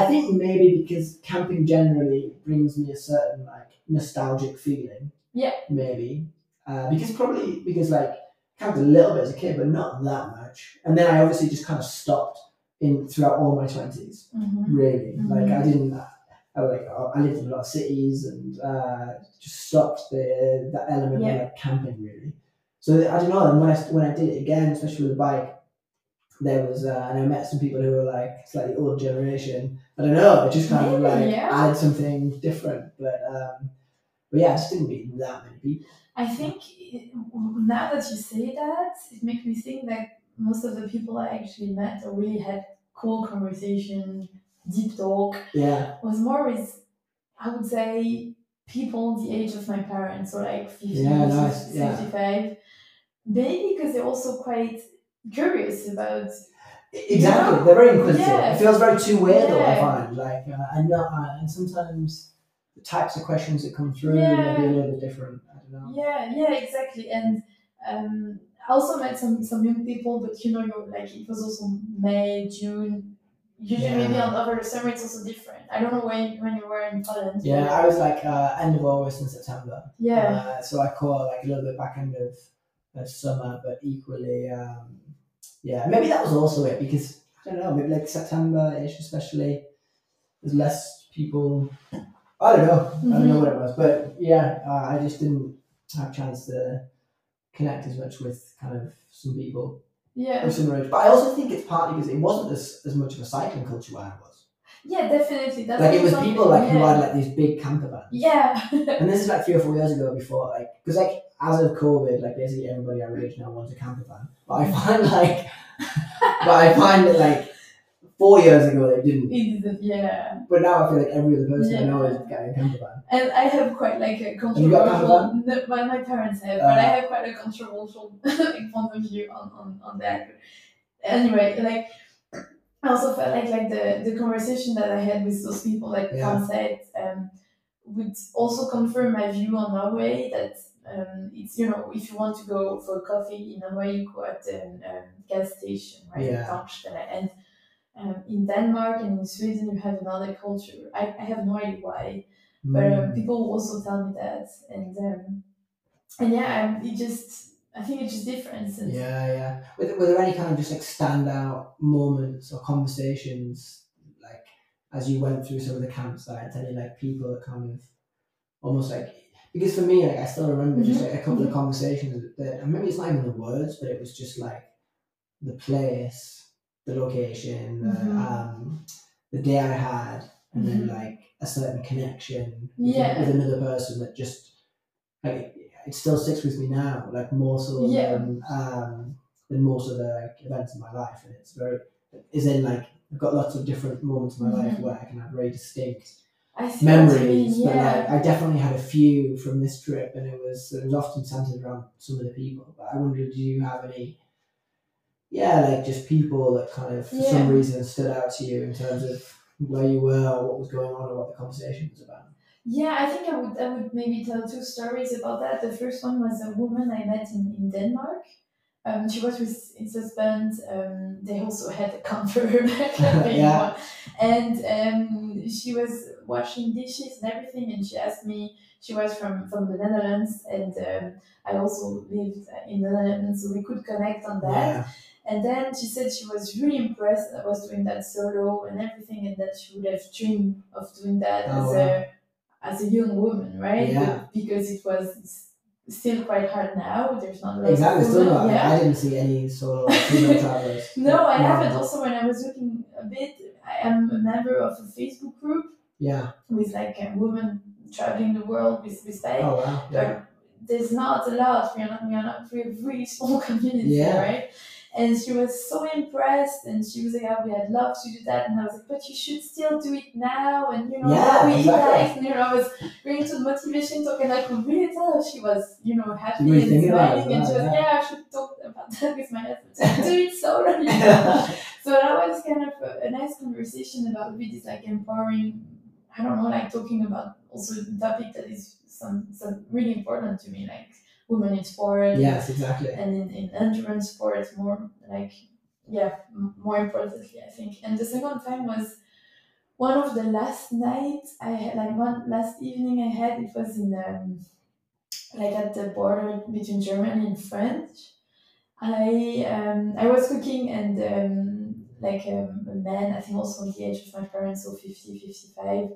I think maybe because camping generally brings me a certain like nostalgic feeling. Yeah. Maybe uh, because probably because like camped a little bit as a kid, but not that much, and then I obviously just kind of stopped in throughout all my twenties. Mhm. Really, like Mhm. I didn't. I like I lived in a lot of cities and uh, just stopped the that element Yeah. of like camping really. So I don't know. And when I when I did it again, especially with a bike, there was uh, and I met some people who were like slightly old generation. I don't know, it just kind of like yeah. added something different. But um, but yeah, I just didn't meet that many people. I think it, now that you say that, it makes me think that most of the people I actually met or really had cool conversation, deep talk, Yeah, was more with, I would say, people the age of my parents, so like 50, Yeah, nice, yeah. 55. Maybe because they're also quite curious about exactly. They're very inquisitive. Yeah. It feels very two way though. I find like uh, and uh, and sometimes the types of questions that come through Yeah. may be a little bit different. I don't know. Yeah, yeah, exactly. And um, I also met some some young people, but you know, you're like it was also May, June. Usually, Yeah. maybe on over the summer, it's also different. I don't know when when you were in Poland. Yeah, I was like uh, end of August and September. yeah, Uh, so I caught like a little bit back end of, of summer, but equally, um, yeah, maybe that was also it because I don't know, maybe like September ish, especially, there's less people. I don't know, I don't know what it was, but yeah, uh, I just didn't have a chance to connect as much with kind of some people yeah, of similar age. But I also think it's partly because it wasn't as, as much of a cycling culture where I was. yeah, definitely. That's Like it was people like who had like these big camper vans. Yeah, And this is like three or four years ago before, like, because like as of COVID, like basically everybody our age now wants a camper van. But I find like, [LAUGHS] but I find that like four years ago they didn't. it is. Yeah, But now I feel like every other person I know is getting a camper van. and I have quite like a you got a camper controversial. No, well, my parents have, but I Uh. have quite a controversial [LAUGHS] like, point of view on on on that. Anyway, like. I also felt like like the, the conversation that I had with those people, like Yeah. Said, um, would also confirm my view on Norway that um, it's you know if you want to go for coffee in Norway, you go at the um, gas station, right? Yeah. And um, in Denmark and in Sweden, you have another culture. I, I have no idea why, but um, Mm. people also tell me that, and um, and yeah, um, it just I think it's just different. And Yeah, yeah. Were there, were there any kind of just like standout moments or conversations, like as you went through some of the campsites? Any like people that kind of almost like because for me, like I still remember just like a couple of conversations that and maybe it's not even the words, but it was just like the place, the location, the, Mhm. um, the day I had, and then Mhm. like a certain connection with, Yeah. with another person that just like it still sticks with me now, like more so Yeah. than um than most of the like, events in my life, and it's very is in like I've got lots of different moments in my life Mhm. where I can have very distinct I see what memories, mean, but yeah. like I definitely had a few from this trip, and it was it was often centered around some of the people. But I wonder, do you have any? Yeah, like just people that kind of for some reason stood out to you in terms of where you were, or what was going on, or what the conversation was about. Yeah, I think I would I would maybe tell two stories about that. The first one was a woman I met in, in Denmark. Um, she was with his husband. Um, they also had a camper, [LAUGHS] Yeah. and um, she was washing dishes and everything. And she asked me. She was from from the Netherlands, and um, I also lived in the Netherlands, so we could connect on that. Yeah, And then she said she was really impressed that I was doing that solo and everything, and that she would have dreamed of doing that Oh, as wow. a as a young woman, right? Yeah. Because it was still quite hard now. There's not a lot exactly. Still not. Yeah. I didn't see any solo female [LAUGHS] travelers. No, I haven't. Also, when I was looking a bit, I am a member of a Facebook group Yeah. with like uh, women traveling the world with with bike. Oh wow. Yeah. there's not a lot. We are not, we are not, we're a really small [LAUGHS] community, Yeah. right? And she was so impressed, and she was like, "Oh, we had love to do that." And I was like, "But you should still do it now." And you know, Yeah, we exactly. like, you know, I was going to the motivation talk, and I could really tell her she was, you know, happy and thinking about it smiling, and she was, well, "Yeah, I should talk about that with my husband. [LAUGHS] do it solo." you know. so that was kind of a, a nice conversation about a bit this like empowering I don't know, like talking about also the topic that is some some really important to me, like women in sport Yes, exactly. and in, in endurance sports more like yeah, more importantly I think. And the second time was one of the last nights I had like one last evening I had it was in um like at the border between Germany and France. I um I was cooking and um like um, a man I think also the age of my parents so 50 55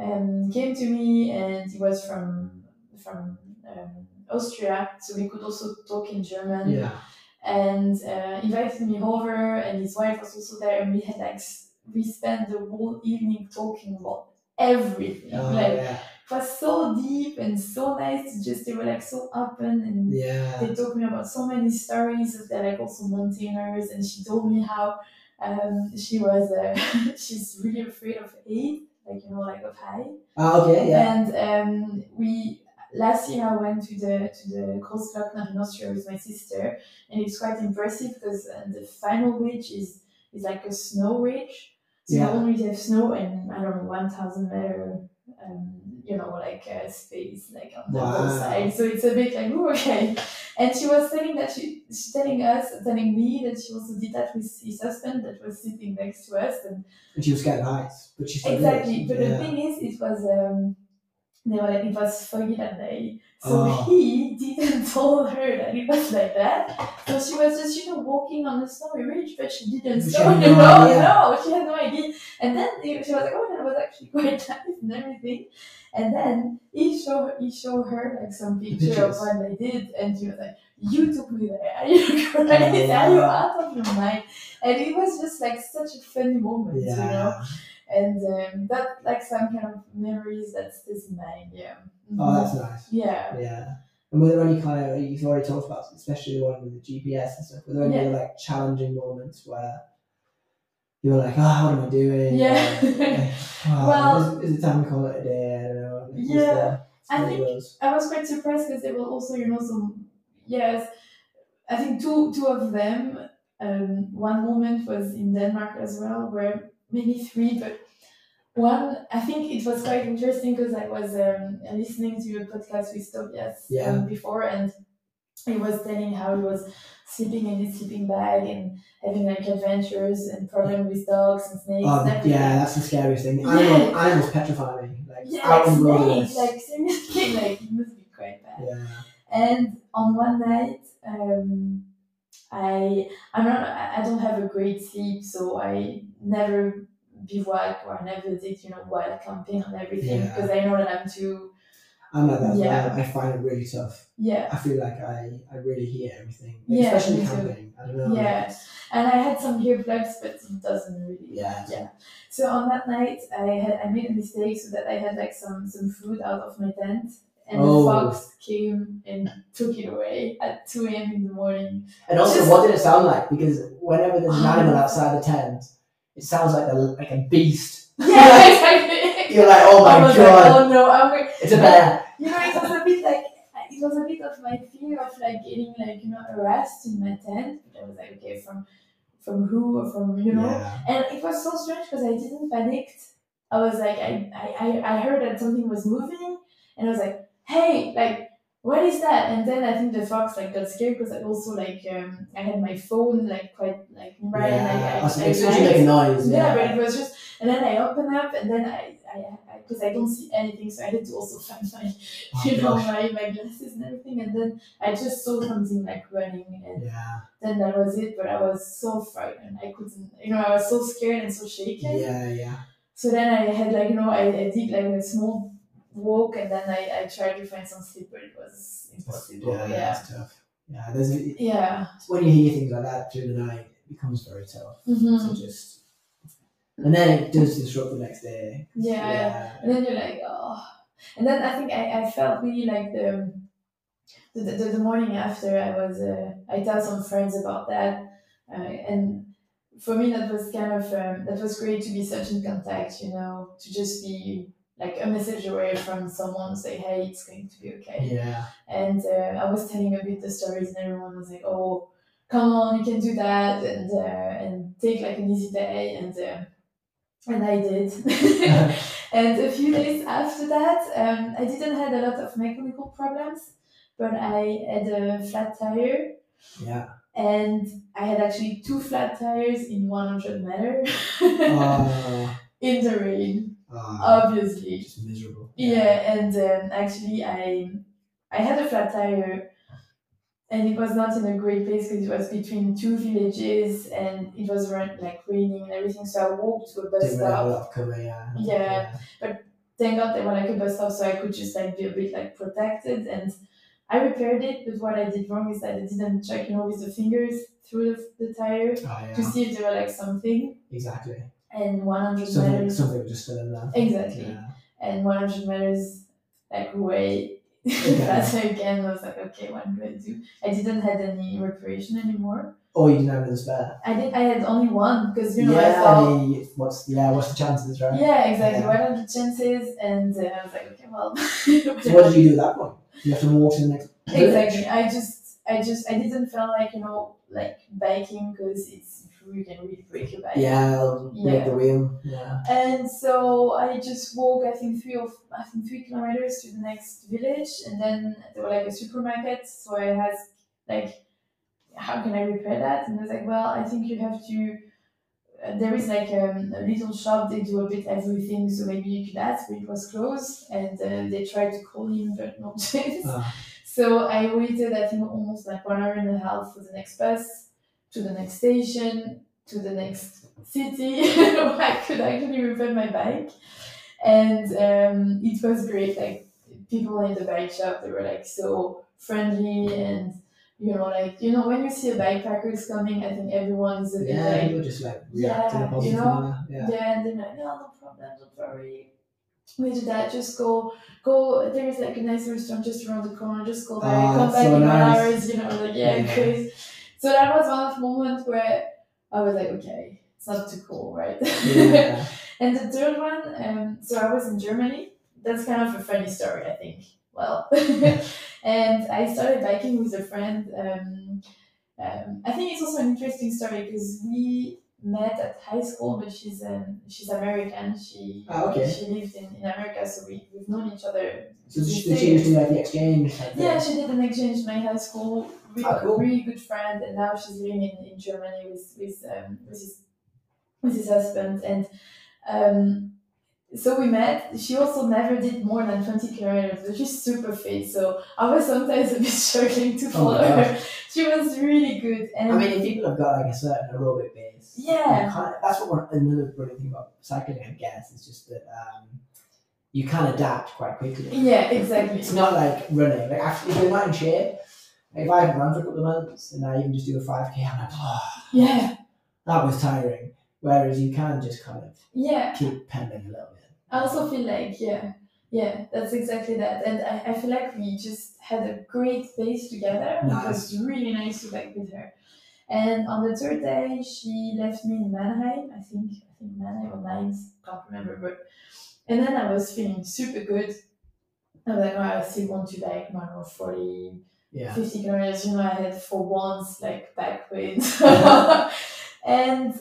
um came to me and he was from from um, Austria so we could also talk in German Yeah. and uh, invited me over, and his wife was also there, and we had like we spent the whole evening talking about everything. Oh, like yeah. it was so deep and so nice to just they were like so open and Yeah. they told me about so many stories of they're like also mountaineers and she told me how um, she was uh, [LAUGHS] she's really afraid of height like you know like of height Oh, okay, yeah. and um, we last year I went to the to the Großglockner in Austria with my sister and it's quite impressive because uh, the final ridge is is like a snow ridge so Yeah. not only they have snow and I don't know one thousand meter um, you know, like uh, space, like on the Wow. both sides. So it's a bit like, okay. And she was telling that she, she's telling us, telling me that she also did that with his husband that was sitting next to us. And And she was of heights, but she exactly, but yeah. the thing is, it was um, they were like it was foggy that day, so Oh. he [LAUGHS] didn't tell her that it was like that. So she was just you know walking on the snowy ridge, but she didn't She know. no know, idea. no, she had no idea. And then she was like, oh, that was actually [LAUGHS] quite nice and everything. And then he showed he showed her like some picture of what they did, and she was like, "You took me there. Are you [LAUGHS] crazy? Are you ah. out of your mind?" And it was just like such a funny moment, you know Yeah. And um, that like some kind of memories that stays in mind. Yeah. Oh, that's nice. yeah. Yeah. And were there any kind of you've already talked about, especially the one with the GPS and stuff. Were there any Yeah. like challenging moments where you were like, "Oh, what am I doing?" Yeah. Like, [LAUGHS] oh, Well- is, is it time to call it a day? I don't know. Like, Yeah. I think those? I was quite surprised because there were also you know some yes, I think two two of them. Um, one moment was in Denmark as well, where maybe three, but one I think it was quite interesting because I was um, listening to a podcast with Tobias Yeah. um, before, and he was telling how he was sleeping in his sleeping bag and having like adventures and problems with dogs and snakes. Oh, and everything. yeah, that's the scariest thing. Yeah. Animal, Animals petrify me. Like Yeah, out like in the wilderness. snakes, like seriously, [LAUGHS] like it must be quite bad. yeah. And on one night, um, I I'm not I I don't have a great sleep, so I never bivouac or I never did you know wild camping and everything Yeah. because I know that I'm too I'm like that Yeah. well. I find it really tough. yeah. I feel like I, I really hear everything. Like, Yeah, especially me too. camping. I don't know. Yeah. And I had some earplugs, but it doesn't really. Yeah. Yeah. So on that night, I had I made a mistake so that I had like some some food out of my tent, and Oh. the fox came and took it away at two a.m. in the morning. And also, Just- what did it sound like? Because whenever there's an [SIGHS] animal outside the tent, it sounds like a like a beast. [LAUGHS] Yeah, [LAUGHS] exactly. You're like, oh my god, like, oh no, I'm going. it's a bear. [LAUGHS] You know, it was a bit like it was a bit of my fear of like getting like you know harassed in my tent. I was like, okay, from from who or from you know. Yeah. And it was so strange because I didn't panic. I was like, I, I- I heard that something was moving, and I was like, hey, like, what is that? And then I think the fox like got scared because I also like um I had my phone like quite like right and I, yeah. I, Also, I, as soon as you make a noise, yeah, yeah. but it was just, and then I open up, and then I, I, because I, don't see anything, so I had to also find my, Oh, [LAUGHS] you know, my, my glasses and everything, and then I just saw something like running, and Yeah. then that was it. But I was so frightened, I couldn't, you know, I was so scared and so shaken. Yeah. Yeah. So then I had like, you know, I, I did like a small walk, and then I, I tried to find some sleep, but it was impossible. Yeah. Yeah, That's tough. Yeah. There's yeah. when you hear things like that through the night, it becomes very tough hmm to just. And then it does disrupt the next day. Yeah. Yeah. And then you're like, oh. And then I think I, I felt really like the, the, the, the morning after I was, uh, I tell some friends about that. Uh, and for me, that was kind of, um, that was great to be such in contact, you know, to just be like a message away from someone, say, hey, it's going to be okay. Yeah. And uh, I was telling a bit the stories, and everyone was like, "Oh, come on, you can do that," and uh, and take like an easy day, and uh, and I did. [LAUGHS] [LAUGHS] and a few days after that, um, I didn't had a lot of mechanical problems, but I had a flat tire, Yeah. and I had actually two flat tires in 100 meter Oh, [LAUGHS] in the rain, oh, obviously. just miserable. Yeah, and um, actually, I I had a flat tire, and it was not in a great place because it was between two villages, and it was like raining and everything. So I walked to a bus really stop. of cover, yeah. Yeah. Thank God there were like a bus stop, so I could just like be a bit like protected. And I repaired it, but what I did wrong is that I didn't check, you know, with the fingers through the, the tire Oh to see if there were like something. Exactly. And 100 Something meters, something just still in there. exactly. Yeah. And 100 meters, like way [LAUGHS] Yeah. faster again. I was like, okay, what do I do? I didn't had any reparation anymore. Oh, you didn't have the spare. I did. I had only one because you know I yeah, thought. I mean, what's yeah, what's the chances, right? Yeah, exactly. Yeah. What are the chances? And uh, I was like, okay, well. [LAUGHS] So what did you do that one? You have to walk to the next village? exactly. I just, I just, I didn't feel like you know, like biking because it's you can really break your bike. Yeah, Yeah. the wheel. Yeah. And so I just walk, I think three of, I think three kilometers to the next village, and then there were like a supermarket. So I asked, like, how can I repair that? And I was like, well, I think you have to. Uh, there is like um, a little shop. They do a bit everything, so maybe you could ask. But it was closed, and uh, they tried to call him, but no chance. [LAUGHS] Ah, So I waited, I think, almost like one hour and a half for the next bus to the next station to the next city [LAUGHS] where I could actually repair my bike. And um, it was great. Like people in the bike shop, they were like so friendly and you know, like you know, when you see a bikepackers coming, I think everyone is a bit yeah, like people just like react in a Yeah, positive you know, manner. Yeah. yeah, and they're like, no, no problem, don't worry. We do that. Just go, go. There is like a nice restaurant just around the corner. Just go there. Ah, come back so in nice. hours. You know, like yeah, Yeah. crazy. So that was one of the moments where I was like, okay, it's not too cool, right? Yeah. [LAUGHS] and the third one, um, so I was in Germany. That's kind of a funny story, I think. Well, [LAUGHS] and I started biking with a friend. Um, um, I think it's also an interesting story because we met at high school, but she's um, she's American. She Ah, okay. she lived in, in America, so we, we've known each other. So did she, did she do like the exchange? Yeah, she did an exchange in my high school. We Ah, cool. a really good friend, and now she's living in, in Germany with with um, with his with his husband. And um, so we met. She also never did more than twenty kilometers, but she's super fit. So I was sometimes [LAUGHS] a bit struggling to Oh follow my her. She was really good, and I mean, if people have got like a certain aerobic base, Yeah. you can't- that's what one, another brilliant thing about cycling, I guess, is just that um, you can adapt quite quickly. yeah, exactly. It's not like running. Like actually, if you're not in shape, if I haven't run for a couple of months and I even just do a five k, I'm like, oh, Yeah, that was tiring. Whereas you can just kind of yeah. keep pending a little bit. I also feel like, yeah, yeah, that's exactly that. And I, I feel like we just had a great pace together. It was really nice to bike with her. And on the third day, she left me in Mannheim, I think, I think Mannheim or Mainz, can't remember. But and then I was feeling super good. I was like, oh, I still want to like know, 40, Yeah. 50 kilometers, you know, I had for once like back pain. [LAUGHS] and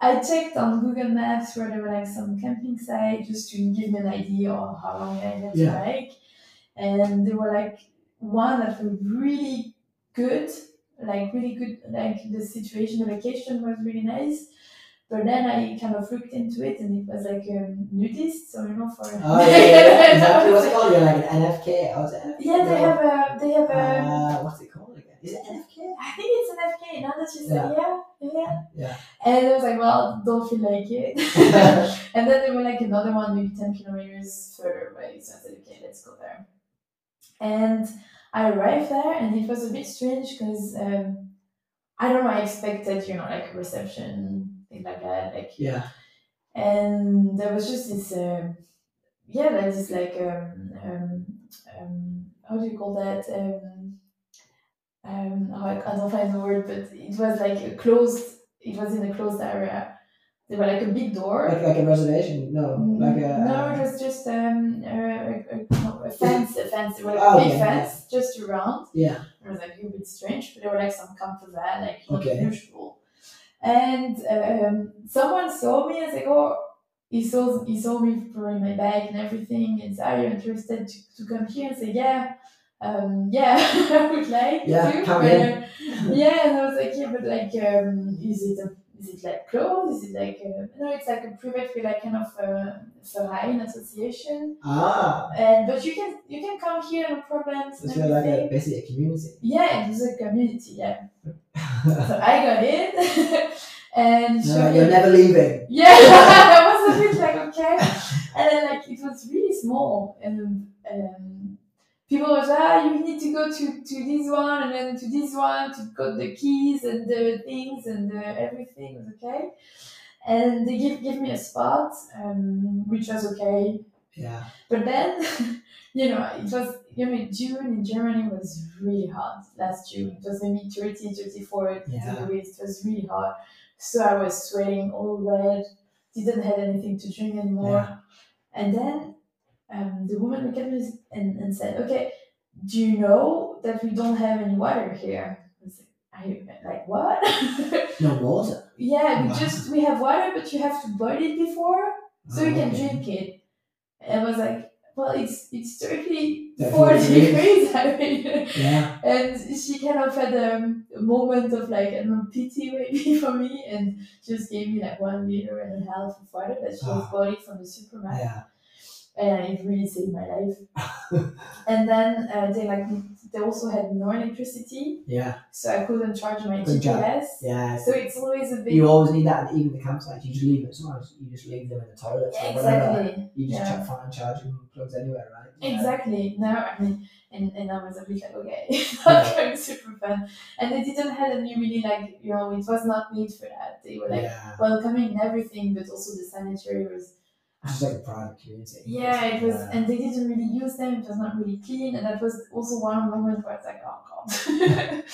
I checked on Google Maps where there were like some camping sites just to give me an idea of how long I had to hike. And there were like one that were really good, like really good, like the situation, the location was really nice. But then I kind of looked into it and it was like um, nudist, so you know, for Oh [LAUGHS] yeah, yeah, exactly. What's it called? You're like an NFK. Oh, is it NFK? Yeah, they have a they have a. Uh, what's it called again? Is it NFK? I think it's an FK. Now that you say, Yeah. yeah, yeah. Yeah. And I was like, well, don't feel like it. [LAUGHS] and then there were like another one, maybe ten kilometers further away. So I said, okay, let's go there. And I arrived there, and it was a bit strange because um, I don't know. I expected, you know, like a reception, like that, like Yeah. and there was just this um yeah like this like um, um, um how do you call that um um oh, I, I don't find the word but it was like a closed it was in a closed area there were like a big door Like like a reservation? No, like a. Mm, no it was just um a, a, a, no, a fence a fence it was like Oh, a big okay, fence just around Yeah. it was like a bit strange, but there were like some camper there, like Okay. unusual. And um, someone saw me. and said, oh, he saw he saw me throwing my bag and everything. And said, are you interested to, to come here? And say, yeah, um, yeah, [LAUGHS] I would like Yeah, to. come in. uh, yeah, and I was like, yeah, but like, um, is it a, is it like closed? Is it like a, no? It's like a private, like kind of a Verein association. Ah. And but you can you can come here, no problems. So it's like a basically a community. Yeah, it's a community, yeah. So [LAUGHS] I got in [LAUGHS] and no, you're me- never leaving. Yeah, [LAUGHS] I was a bit like okay. And then like it was really small and um people was ah you need to go to to this one and then to this one to got the keys and the things and the everything was okay and they give give me a spot um, which was okay Yeah. but then you know it was you know june in germany was really hot last june it was maybe 30 34 Yeah. degrees it was really hot so i was sweating all red didn't have anything to drink anymore and then um, the woman looked at me and, and said okay do you know that we don't have any water here I was like, I, like what [LAUGHS] No water. yeah we Wow. just we have water but you have to boil it before so you can Oh, okay. drink it. And I was like, well, it's it's Turkey, Yeah, 40 40 degrees. [LAUGHS] I mean, Yeah. and she kind of had a moment of like, I pity maybe [LAUGHS] for me and just gave me like one liter and a half of water that she was Ah. bought it from the supermarket. Yeah. And it really saved my life. [LAUGHS] and then uh, they like, they also had no electricity, Yeah. so I couldn't charge my Good. GPS. Yeah. So it's always a bit. You always need that, even the campsites. You just leave it. Sometimes you just leave them in the toilets or whatever. exactly. You just Yeah. find charging plugs anywhere, right? Yeah. Exactly. No, I mean, and, and I was a bit like, okay, [LAUGHS] Yeah. going super fun. And they didn't have any really like, you know, it was not made for that. They were like yeah. welcoming and everything, but also the sanitary was, It's like a private community. yeah, it was, Yeah. and they didn't really use them. It was not really clean, and that was also one moment where it's like, oh god,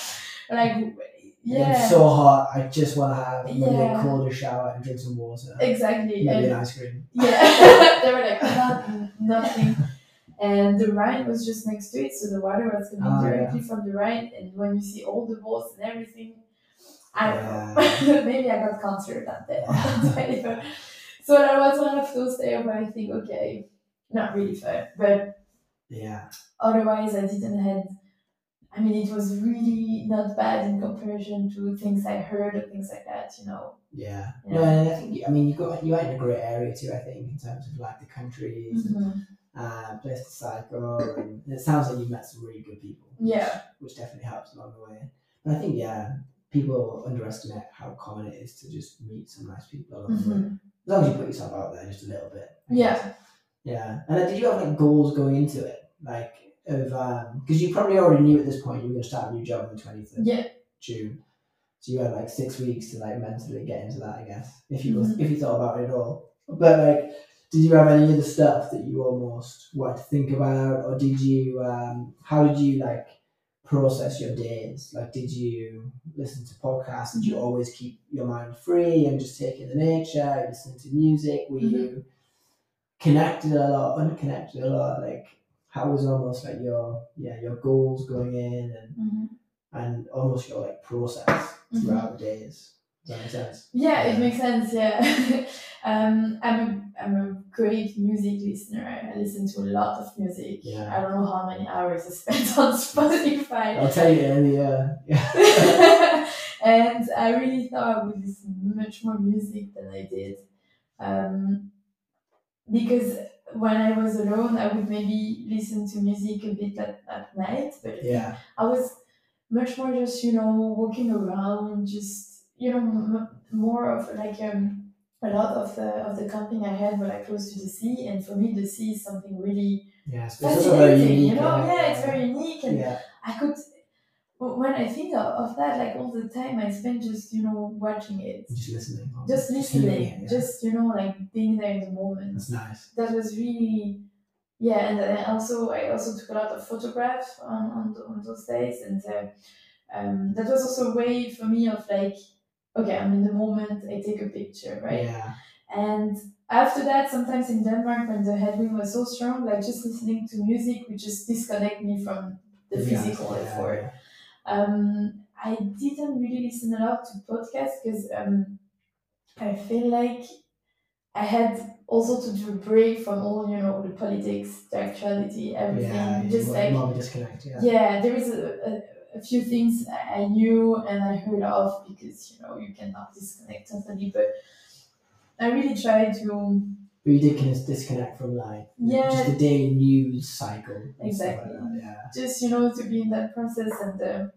[LAUGHS] like, yeah, It's so hot. I just want to have maybe Yeah. a colder shower and drink some water. exactly. Maybe And an ice cream. [LAUGHS] Yeah, [LAUGHS] they were like not, nothing. And the Rhine was just next to it, so the water was coming Ah, directly from the Rhine. And when you see all the boats and everything, I don't Yeah. know. Maybe I got cancer that day. So that was one of those days where I think, okay, not really fun. But Yeah. otherwise, I didn't had. I mean, it was really not bad in comparison to things I heard or things like that. You know. Yeah. Yeah. No, and I think I mean you got you went in a great area too. I think in terms of like the countries, and, Mhm. uh, place to cycle, and it sounds like you met some really good people. Yeah. which definitely helps along the way. But I think yeah, people underestimate how common it is to just meet some nice people along the way. As long as you put yourself out there just a little bit. I Yeah. guess. Yeah. And then did you have like goals going into it? Like of um because you probably already knew at this point you were gonna start a new job on the twenty third Yeah. June. So you had like six weeks to like mentally get into that, I guess. If you Mhm. if you thought about it at all. But like did you have any other stuff that you almost wanted to think about or did you um how did you like process your days? Like did you listen to podcasts? Did you always keep your mind free and just take in the nature, listen to music? Were Mhm. you connected a lot, unconnected a lot? Like how was almost like your yeah, your goals going in and Mhm. and almost your like process throughout the days. Does that make sense? Yeah, it makes sense. Yeah, [LAUGHS] um, I'm a I'm a great music listener. I listen to a lot of music. Yeah. I don't know how many hours I [LAUGHS] spent on Spotify. I'll tell you in uh, yeah. [LAUGHS] and I really thought I would listen much more music than I did. Um, because when I was alone, I would maybe listen to music a bit at, at night, but yeah. I was much more just you know walking around, just you know m- more of like um a lot of the of the camping I had were like close to the sea, and for me the sea is something really Yeah, it's it's very fascinating. unique. You know, yeah, yeah, it's very unique, and yeah, I could when I think of, of that, like all the time I spent just you know watching it, just listening. just listening, yeah. just you know like being there in the moment that's nice. that was really yeah and then also i also took a lot of photographs on on, on those days and uh, um, that was also a way for me of like okay i'm in the moment i take a picture right Yeah, and after that sometimes in denmark when the headwind was so strong like just listening to music would just disconnect me from the physical yeah, effort yeah. um, I didn't really listen a lot to podcasts because um, I feel like I had also to do a break from all you know the politics, the actuality, everything. Yeah, Just like disconnect. Yeah. yeah, there is a, a, a few things I knew and I heard of because you know you cannot disconnect totally, but I really tried to But you did disconnect from like Yeah. just the daily news cycle. stuff like Exactly. Yeah. just you know to be in that process and uh,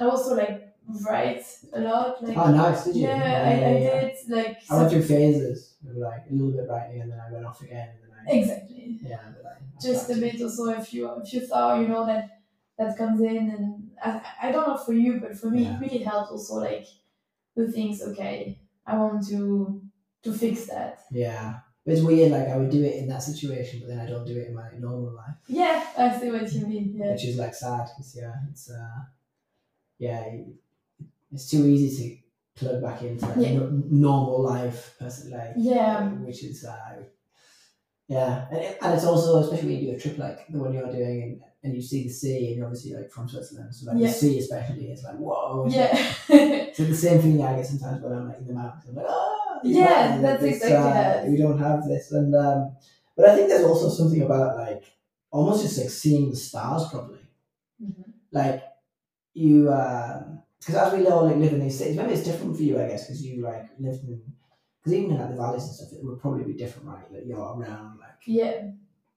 I also like write a lot. Like Oh, nice. Did you? yeah, I, I did like I went through phases of like a little bit writing and then I went off again and then I exactly. Yeah, like, Just a bit also if you if you thought you know that that comes in and I, I don't know for you but for me Yeah. it really helps also like the things okay I want to to fix that Yeah. It's weird, like I would do it in that situation, but then I don't do it in my normal life, yeah I see what you mean yeah which is like sad because yeah, it's uh, yeah, it's too easy to plug back into like, Yeah. no- normal life, person like Yeah. which is uh, yeah, and, it, and it's also especially when you do a trip like the one you're doing and, and you see the sea and you're obviously like from Switzerland, so like Yeah. the sea especially is like whoa, yeah like- so the same feeling I get sometimes when I'm like in the mountains. I'm like, oh. Yeah, that's exactly uh, that. We don't have this, and um, but I think there's also something about like almost just like seeing the stars properly. Mhm. Like you, because as we all like live in these cities, maybe it's different for you, I guess, because you like lived in. Because even in like the valleys and stuff, it would probably be different, right? Like you're around like yeah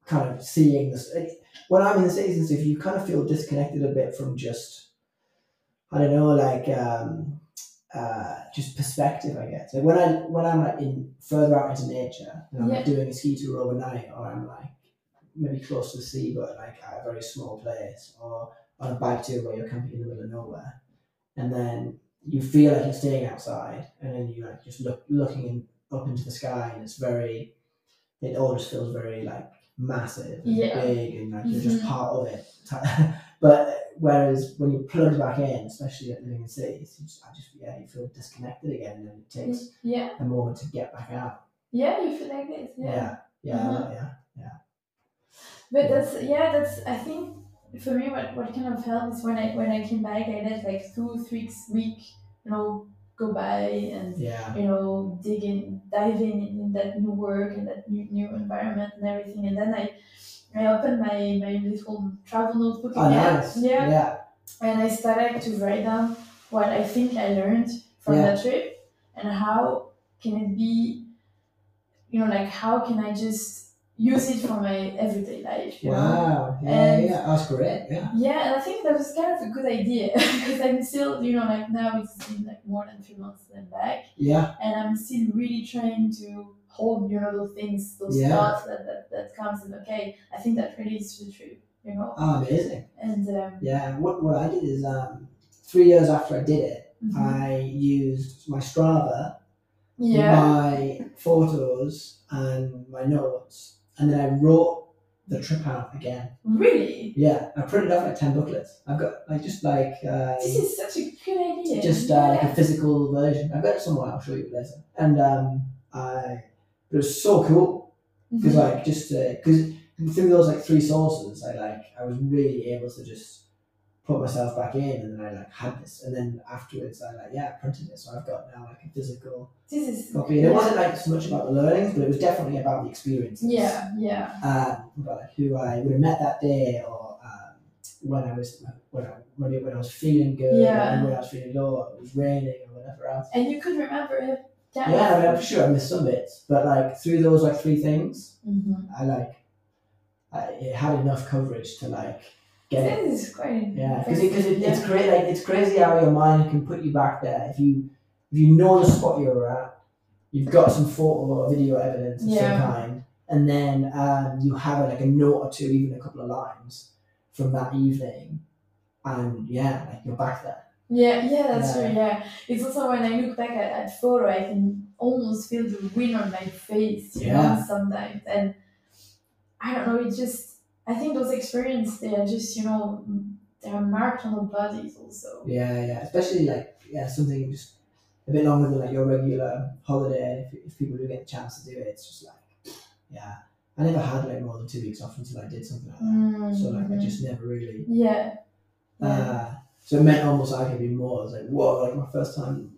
kind of seeing this. When I'm in the cities and stuff, you kind of feel disconnected a bit from just, I don't know, like um, uh, just perspective. I guess. Like when I when I'm like in further out into nature, and I'm like, doing a ski tour overnight, or I'm like maybe close to the sea, but like at a very small place, or on a bike tour where you're camping in the middle of nowhere, and then you feel like you're staying outside, and then you like just look looking in, up into the sky, and it's very, it all just feels very like massive and Yeah. big, and like you're just Mhm. part of it. [LAUGHS] but whereas when you plug back in, especially at living in cities, you just, I just yeah, you feel disconnected again, and it takes yeah a moment to get back out. yeah you feel like this yeah, Yeah, yeah, Mhm. yeah. But that's yeah, that's I think for me what, what kind of helped is when I when I came back I let like two, three week, you know, go by and Yeah, you know, dig in dive in in that new work and that new new environment and everything and then I I opened my, my little travel notebook ah, oh, again. nice. Yeah. yeah, And I started to write down what I think I learned from Yeah. that trip and how can it be, you know, like how can I just use it for my everyday life, you know? Wow. Yeah, And- yeah, that's great. Yeah. Yeah, and I think that was kind of a good idea [LAUGHS] because I'm still, you know, like now it's been like more than three months that I'm back, Yeah. and I'm still really trying to hold, you know, those things, those Yeah. thoughts that, that that comes and okay, I think that relates to the trip, you know, Oh, amazing. and um, Yeah. What what I did is um three years after I did it, mhm. I used my Strava, yeah, my photos, and my notes, and then I wrote the trip out again. really, Yeah, I printed off like ten booklets. I've got like just like uh, this is such a good idea. just uh, like a physical version. I've got it somewhere. I'll show you later. And um, I it was so cool because Mhm. like just because through those like three sources, I like I was really able to just put myself back in, and then I like had this, and then afterwards I like yeah I printed it, so I've got now like a physical this is copy. And it wasn't like so much about the learnings, but it was definitely about the experiences. yeah, yeah, Um, about like who I would have met that day, or um, when I was when I when, it, when I was feeling good, Yeah. when I was feeling low, or it was raining, or whatever else. and you could remember it. Yeah, I mean, I'm sure I missed some bits, but like through those like three things, Mhm. I like I, it had enough coverage to like get it. This is quite Yeah, because it, cause it, it's great. Like it's crazy how your mind can put you back there if you if you know the spot you're at, you've got some photo or video evidence of Yeah. some kind, and then um, you have like a note or two, even a couple of lines from that evening, and yeah, like you're back there. Yeah, yeah, that's Yeah. true. Yeah, it's also when I look back at that photo, I can almost feel the wind on my face. You Yeah. know, sometimes, and I don't know. It just, I think those experiences they are just, you know, they are marked on the bodies also. Yeah, yeah, especially like yeah, something just a bit longer than like your regular holiday. If, if people do get the chance to do it, it's just like yeah. I never had like more than two weeks off until I did something like that. So like I Mhm. just never really. yeah, yeah, Uh, so it meant almost arguably more. I was like, whoa, like my first time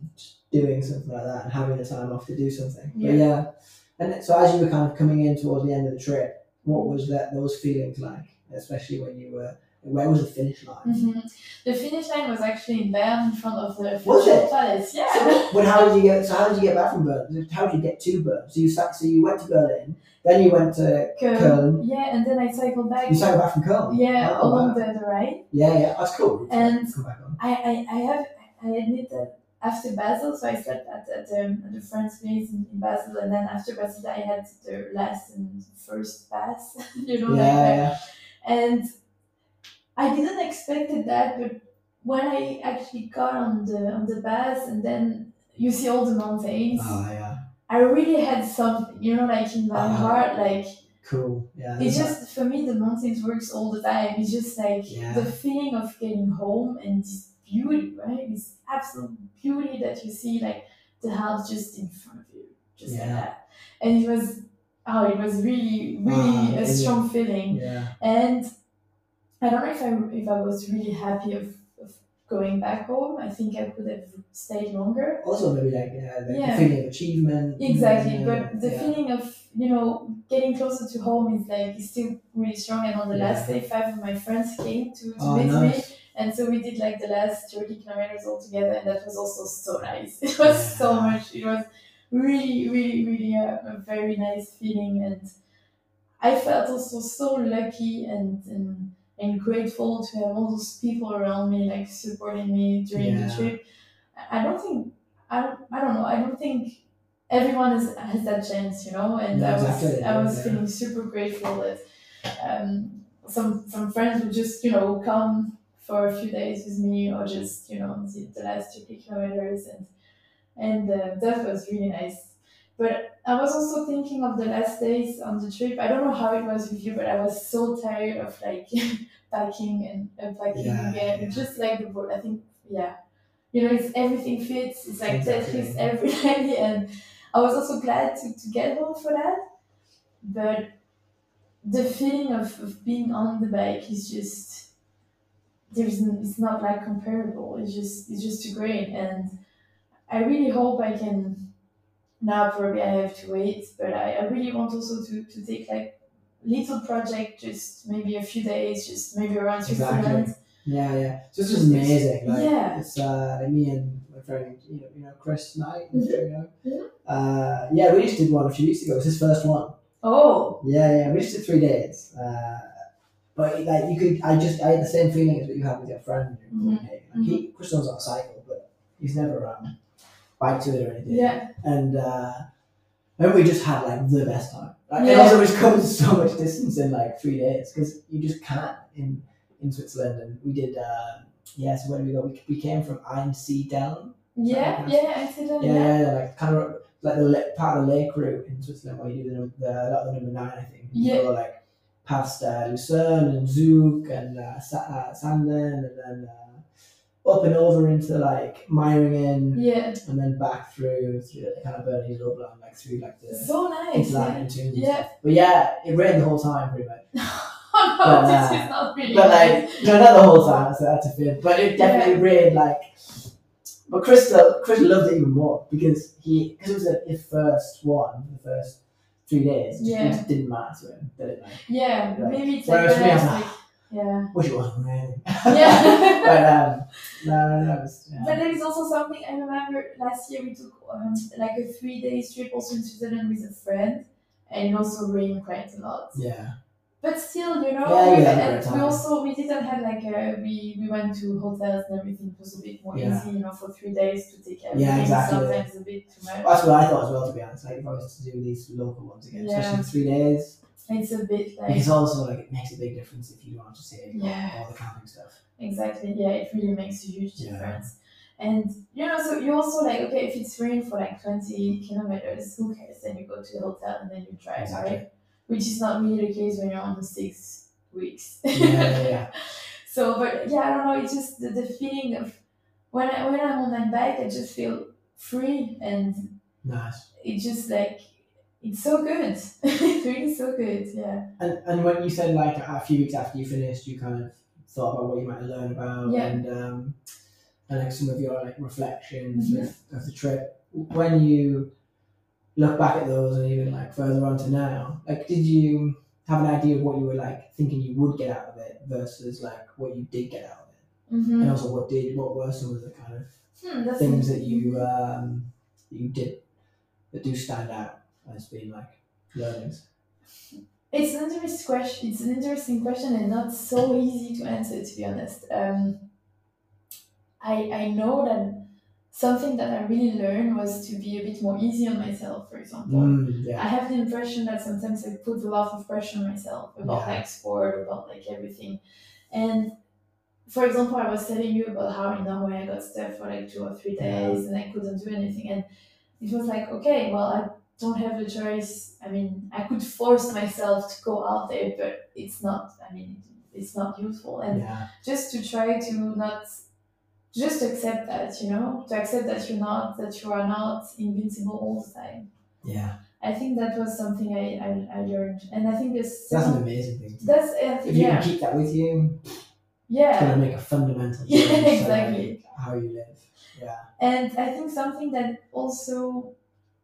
doing something like that and having the time off to do something. But Yeah. yeah. And so as you were kind of coming in towards the end of the trip, what was that those feelings like? Especially when you were where was the finish line? Mhm. The finish line was actually in Bern in front of the Was it? Palace. Yeah. So, but how did you get? So how did you get back from Bern? How did you get to Bern? So you sat, so you went to Berlin, then you went to Köln. Köln. Yeah, and then I cycled back. You cycled back from Köln. Yeah, Oh, along wow. the, the Rhine. Yeah, yeah, that's cool. And-. I, I, I have I admit that after Basel, so I slept at, at, um, at the friend's place in, in Basel, and then after Basel, I had the last and first pass, [LAUGHS] you know, yeah, like that. yeah. And I didn't expect that, but when I actually got on the on the bus, and then you see all the mountains, Oh yeah, I really had something, you know, like in my Uh-huh. heart, like cool. Yeah, it's just for me the mountains works all the time. It's just like Yeah. the feeling of getting home and this beauty, right? This absolute beauty that you see like the house just in front of you. Just like that. And it was oh it was really, really a it? strong feeling. yeah, And I don't know if I if I was really happy of, of going back home. I think I could have stayed longer. also maybe like yeah, the Yeah. feeling of achievement. Exactly, yeah, but the yeah. feeling of you know getting closer to home is like is still really strong. And on the last day, five of my friends came to, to Oh, meet me, nice. And so we did like the last thirty kilometers all together, and that was also so nice. [LAUGHS] It was so much. It was really, really, really a, a very nice feeling, and I felt also so lucky and and and grateful to have all those people around me like supporting me during Yeah. the trip. I don't think I don't, I don't know. I don't think everyone has, has that chance, you know. And No, I was exactly, I was yeah. feeling super grateful that um, some some friends would just you know come for a few days with me or just you know the, the last two kilometers and and uh, that was really nice. But I was also thinking of the last days on the trip. I don't know how it was with you, but I was so tired of like [LAUGHS] packing and unpacking Yeah, again. yeah. Just like the boat. I think yeah, you know, it's everything fits. It's like Exactly. Tetris every [LAUGHS] day, and I was also glad to, to get home for that. But the feeling of, of being on the bike is just there's it's not like comparable. It's just it's just too great, and I really hope I can. Now probably I have to wait, but I, I really want also to, to take like little project, just maybe a few days, just maybe around Exactly. Switzerland. Yeah, yeah. So this is amazing. Like, Yeah. It's uh, like me and my friend, you know, you know Chris Knight. Mhm. You know. Mhm. Uh, yeah, we just did one a few weeks ago. It was his first one. Oh, Yeah, yeah. We just did three days. Uh, but like you could, I just I had the same feeling as what you had with your friend. Mhm. Copenhagen. Like, he, Chris knows on a cycle, but he's never um, biked to it or anything. yeah, And uh, remember we just had like the best time. Like, Yeah. And also, it's covered [LAUGHS] so much distance in like three days because you just can't in in Switzerland. And we did. Uh, yeah, so where did we go? We, we came from Einsiedeln. yeah, yeah. Yeah, Yeah, yeah, yeah, like kind of like the part of the lake route in Switzerland where you do the, the, lot of the number nine, I think. You Yeah. go like past uh, Lucerne and Zug and uh, Sa- uh, Sarnen and then uh, up and over into like Meiringen yeah. and then back through through the kind of Bernese Oberland, like through like the So nice. into Yeah. yeah. But yeah, it rained the whole time pretty much. [LAUGHS] Oh no, But, this uh, is not really. But like, no, not the whole time, so that's a fib. But it definitely rained like. But Chris, loved it even more because he, because it was like his first one, the first three days. It just didn't matter to him, did it? Like, yeah, Right. maybe it's like, Whereas me, I was like, like yeah. wish it wasn't raining. [LAUGHS] Yeah. [LAUGHS] but um, no, no, no. Was, yeah. But there is also something I remember last year we took um, like a three day trip also in Switzerland with a friend, and it also rained quite a lot. yeah, But still, you know, Yeah, had and we also we didn't have like a, we we went to hotels and everything it was a bit more Yeah. easy, you know, for three days to take everything. Yeah, exactly. Sometimes a bit too much. that's what I thought as well. To be honest, like if I was to do these local ones again, Yeah. especially three days, It's a bit like because also like it makes a big difference if you want to say Yeah. all the camping stuff. Exactly. Yeah, it really makes a huge Yeah. difference. And you know, so you also like okay, if it's rain for like twenty kilometers, who cares? Then you go to the hotel and then you drive, Exactly. right? Which is not really the case when you're on the six weeks. Yeah, yeah, [LAUGHS] yeah. so, but yeah, I don't know. It's just the, the feeling of when I when I'm on my bike, I just feel free, and nice. it's just like it's so good. [LAUGHS] it's really so good. Yeah. And and when you said like a few weeks after you finished, you kind of thought about what you might learn about Yeah. and um, and like some of your like reflections Mhm. of, of the trip. When you look back at those and even like further on to now, like did you have an idea of what you were like thinking you would get out of it versus like what you did get out of it, Mm-hmm. and also what did what were some of the kind of Hmm, things that you um, that you did that do stand out as being like learnings. It's an interesting question. It's an interesting question and not so easy to answer, to be honest. Um, I I know that something that I really learned was to be a bit more easy on myself, for example. Mm, yeah. I have the impression that sometimes I put a lot of pressure on myself about Yeah. like sport, about like everything. And for example, I was telling you about how in Norway I got stuck for like two or three Yeah. days and I couldn't do anything. And it was like, okay, well, I don't have the choice. I mean, I could force myself to go out there, but it's not, I mean, it's not useful. And yeah. just to try to not just accept that you know to accept that you're not that you are not invincible all the time Yeah. i think that was something i i, I learned and i think this That's an amazing thing. that's think, If you yeah can keep that with you, yeah. it's yeah gonna make a fundamental [LAUGHS] change to, exactly. like, how you live. Yeah. and i think something that also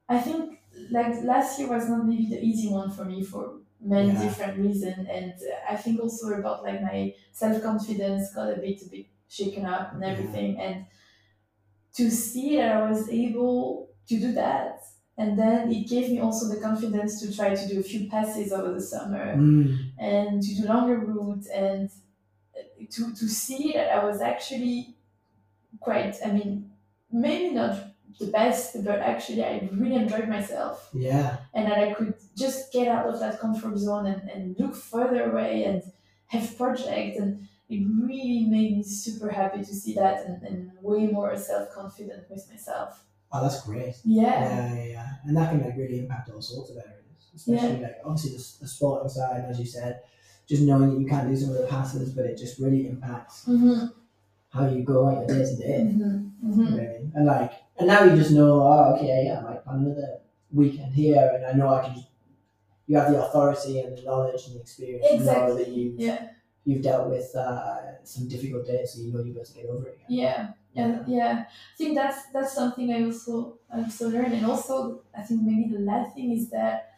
i think like last year was not maybe the easy one for me for many Yeah. different reasons and i think also about like my self-confidence got a bit a bit shaken up and Yeah. everything. And to see that i was able to do that. And then it gave me also the confidence to try to do a few passes over the summer Mm, and to do longer routes. And to, to see that I was actually quite, I mean, maybe not the best, but actually I really enjoyed myself. Yeah. and that I could just get out of that comfort zone and, and look further away and have projects. And it really made me super happy to see that and, and way more self-confident with myself. Oh, that's great. Yeah. Yeah, yeah, yeah. And that can like really impact all sorts of areas, especially like obviously the, the sporting side, as you said, just knowing that you can't do some of the passes, but it just really impacts Mm-hmm. how you go out your day to day. Mm-hmm. Mm-hmm. And like, and now you just know, oh, okay, yeah, plan another weekend here, and I know I can just. You have the authority and the knowledge and the experience to know that Exactly. you Yeah. You've dealt with uh, some difficult days, so you know you're going to get over it. Yeah, yeah, yeah. I think that's that's something I also I also learned, and also I think maybe the last thing is that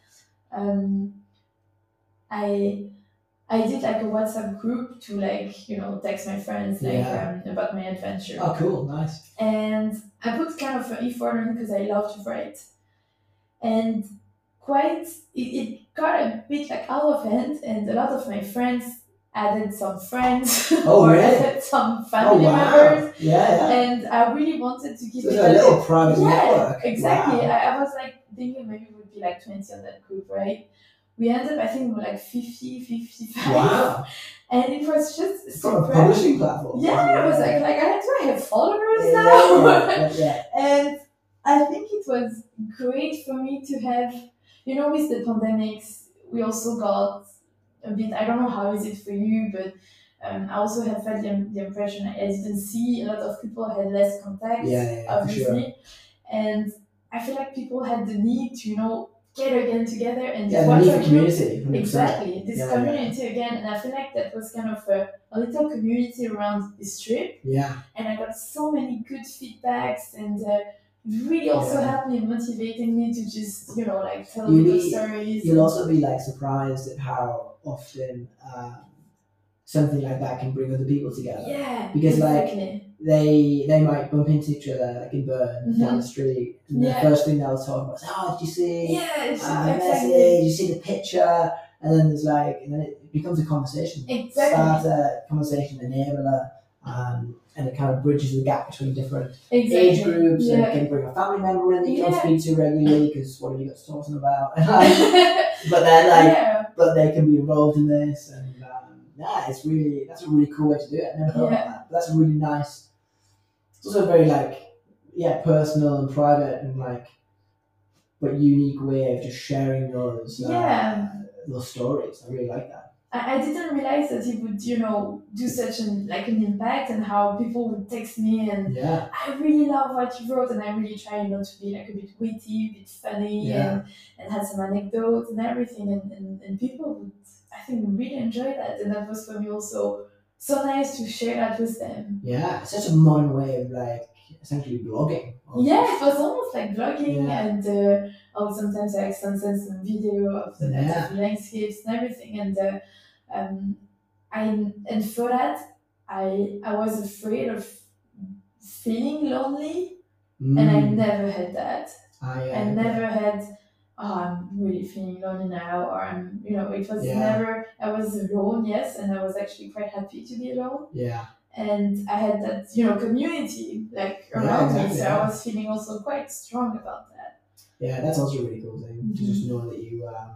um, I I did like a WhatsApp group to like you know text my friends like Yeah. um, about my adventure, Oh, cool, nice. and I put kind of an effort on because I love to write, and quite it, it got a bit like out of hand, and a lot of my friends added some friends [LAUGHS] Oh, or really? added some Oh, family wow. members Yeah, yeah. and I really wanted to keep So it a little private yeah, network. exactly. Wow. I, I was like thinking maybe it would be like 20 on that group, right? We ended up, I think, we were like 50, 55. Wow. [LAUGHS] And it was just From a publishing platform. Yeah, I was like, like I, do I have followers yeah, now? yeah, yeah. [LAUGHS] and I think it was great for me to have, you know, with the pandemics, we also got a bit, I don't know how is it for you, but um, I also have felt the, the impression as you can see a lot of people had less contact, Yeah, yeah, for sure. obviously. And I feel like people had the need to, you know, get again together and Yeah, this the need for WhatsApp group- community. Exactly, this Yeah, community again, and I feel like that was kind of a, a little community around this trip Yeah, and I got so many good feedbacks and uh, really also helped me and motivated me to just you know like tell You need- stories. you'll also be like surprised at how often um, something like that can bring other people together. yeah, Because, like. They they might bump into each other like in Bern down the street, and Yeah. the first thing they'll talk about is, "Oh, did you see yeah, it's uh, the exactly, message? You see the picture?" And then there's like, and then it becomes a conversation. Exactly. Start a conversation enabler, um, and it kind of bridges the gap between different exactly. age groups, and Yeah. it can bring a family member in that you don't speak to regularly because what have you got to talk to about? [LAUGHS] [LAUGHS] but then like, yeah, but they can be involved in this, and um, yeah, it's really that's a really cool way to do it. I never thought Yeah. about that. But that's a really nice. It's also very like yeah, personal and private and like, but unique way of just sharing those uh, Yeah. those stories. I really like that. I, I didn't realize that it would you know do such an like an impact and how people would text me and Yeah, I really love what you wrote, and I really try you know to be like a bit witty, a bit funny, Yeah. and, and had some anecdotes and everything, and, and, and people would I think really enjoy that, and that was for me also so nice to share that with them. yeah, such a modern way of like essentially blogging. Yeah, it was almost like blogging, Yeah. and uh, oh, sometimes I send some video of the Yeah. of the landscapes and everything, and uh, um, I and for that I I was afraid of feeling lonely. Mm. and I never had that. I, uh, I never had, oh, I'm really feeling lonely now, or I'm, you know, it was Yeah. never, I was alone, yes, and I was actually quite happy to be alone. Yeah, And I had that, you know, community, like Yeah, around exactly, me. So. I was feeling also quite strong about that. Yeah, that's also a really cool thing to just know that you, um,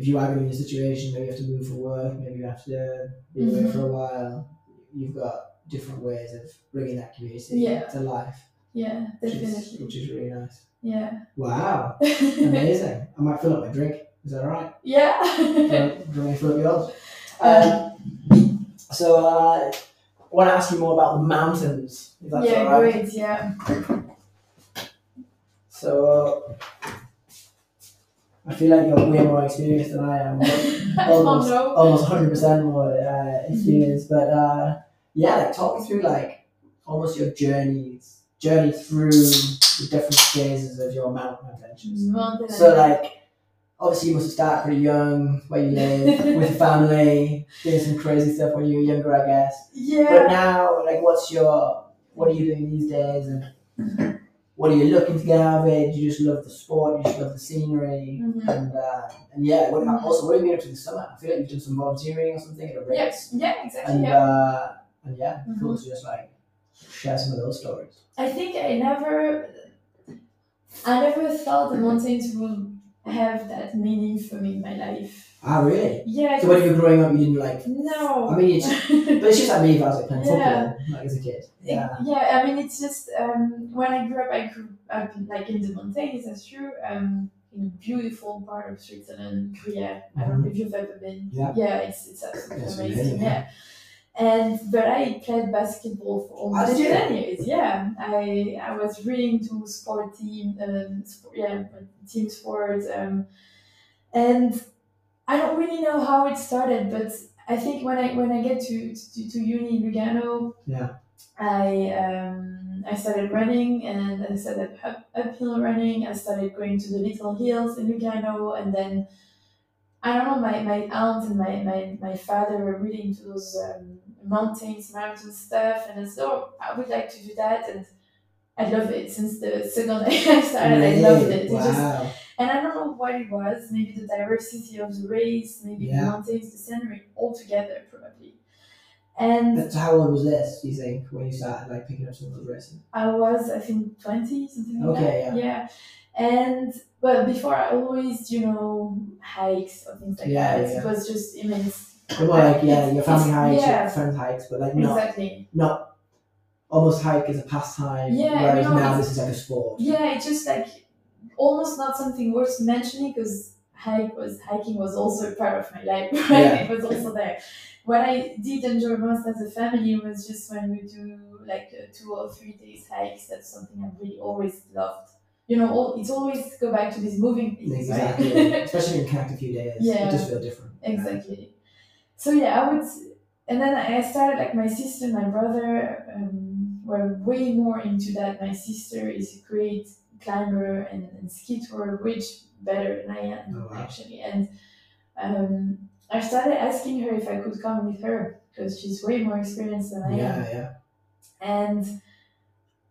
if you are going to be in a situation, where you have to move for work, maybe you have to be away Mhm. for a while. You've got different ways of bringing that community Yeah. to life, Yeah, which is, which is really nice. Yeah. Wow, [LAUGHS] amazing! I might fill up my drink. Is that all right? yeah. Do you want fill up yours? [LAUGHS] Um, so uh, I want to ask you more about the mountains. If that's yeah, right. great. Yeah. So I feel like you're way more experienced than I am. [LAUGHS] Almost, almost 100% more uh, experience. But uh, yeah, like talk me through like almost your journeys, journey through the different phases of your mountain adventures. Mountain So like, obviously you must have started pretty young, where you live, [LAUGHS] with family, doing some crazy stuff when you were younger, I guess. Yeah. But now, like, what's your, what are you doing these days, and [LAUGHS] what are you looking to get out of it? Do you just love the sport? Do you just love the scenery? Mhm. And uh, and yeah, what, Mhm. also what have you been up to this summer? I feel like you've done some volunteering or something at a race. Yes. Yeah. Exactly. And yeah. uh, and yeah, Mhm. cool to just like share some of those stories. I think I never, I never thought the mountains would have that meaning for me in my life. Ah, really? Yeah. So when you were growing up, you didn't like. no. I mean, it's, [LAUGHS] but it's just like me if I was like playing Yeah. football, like as a kid. Yeah. Yeah. I mean, it's just um, when I grew up, I grew up like in the mountains. That's true. Um, in a beautiful part of Switzerland, Gruyere. I don't know if you've ever been. Yeah. Yeah, it's it's absolutely It's amazing. amazing, yeah. And but I played basketball for Ah, almost did you? ten years. Yeah, I I was really into sport team, um, sport, yeah, team sports, um, and I don't really know how it started, but I think when I when I get to to, to uni in Lugano, Yeah. I um, I started running and I started up, uphill running. I started going to the little hills in Lugano, and then I don't know. My, my aunt and my, my, my father were really into those um, mountains, mountain stuff, and so "Oh, I would like to do that." And I love it since the second day [LAUGHS] I started. I loved it. It just Wow. And I don't know what it was, maybe the diversity of the race, maybe Yeah. the mountains, the scenery, all together probably. And So how old was this? Do you think when you started like picking up some of those racing? I was, I think, 20, something like that. Okay, that. Yeah. And, but before I always, you know, hikes or things like Yeah, that. yeah. It was just immense. But more like yeah, your family hikes, yeah. your friends hikes, but like not Exactly. not almost hike as a pastime. Yeah, whereas no, now this is like a sport. Yeah, it's just like almost not something worth mentioning because hike was hiking was also a part of my life, [LAUGHS] right? Yeah. It was also there. What I did enjoy most as a family was just when we do like uh, two or three days hikes. That's something I really always loved. You know, all, it's always go back to these moving things, Exactly. right? [LAUGHS] Especially in connect a few days. Yeah. It just feel different. Exactly. So yeah, I would, and then I started like my sister, and my brother um, were way more into that. My sister is a great climber and, and tour, which better than I am Oh, wow. actually. And um, I started asking her if I could come with her because she's way more experienced than I am. Yeah, yeah. And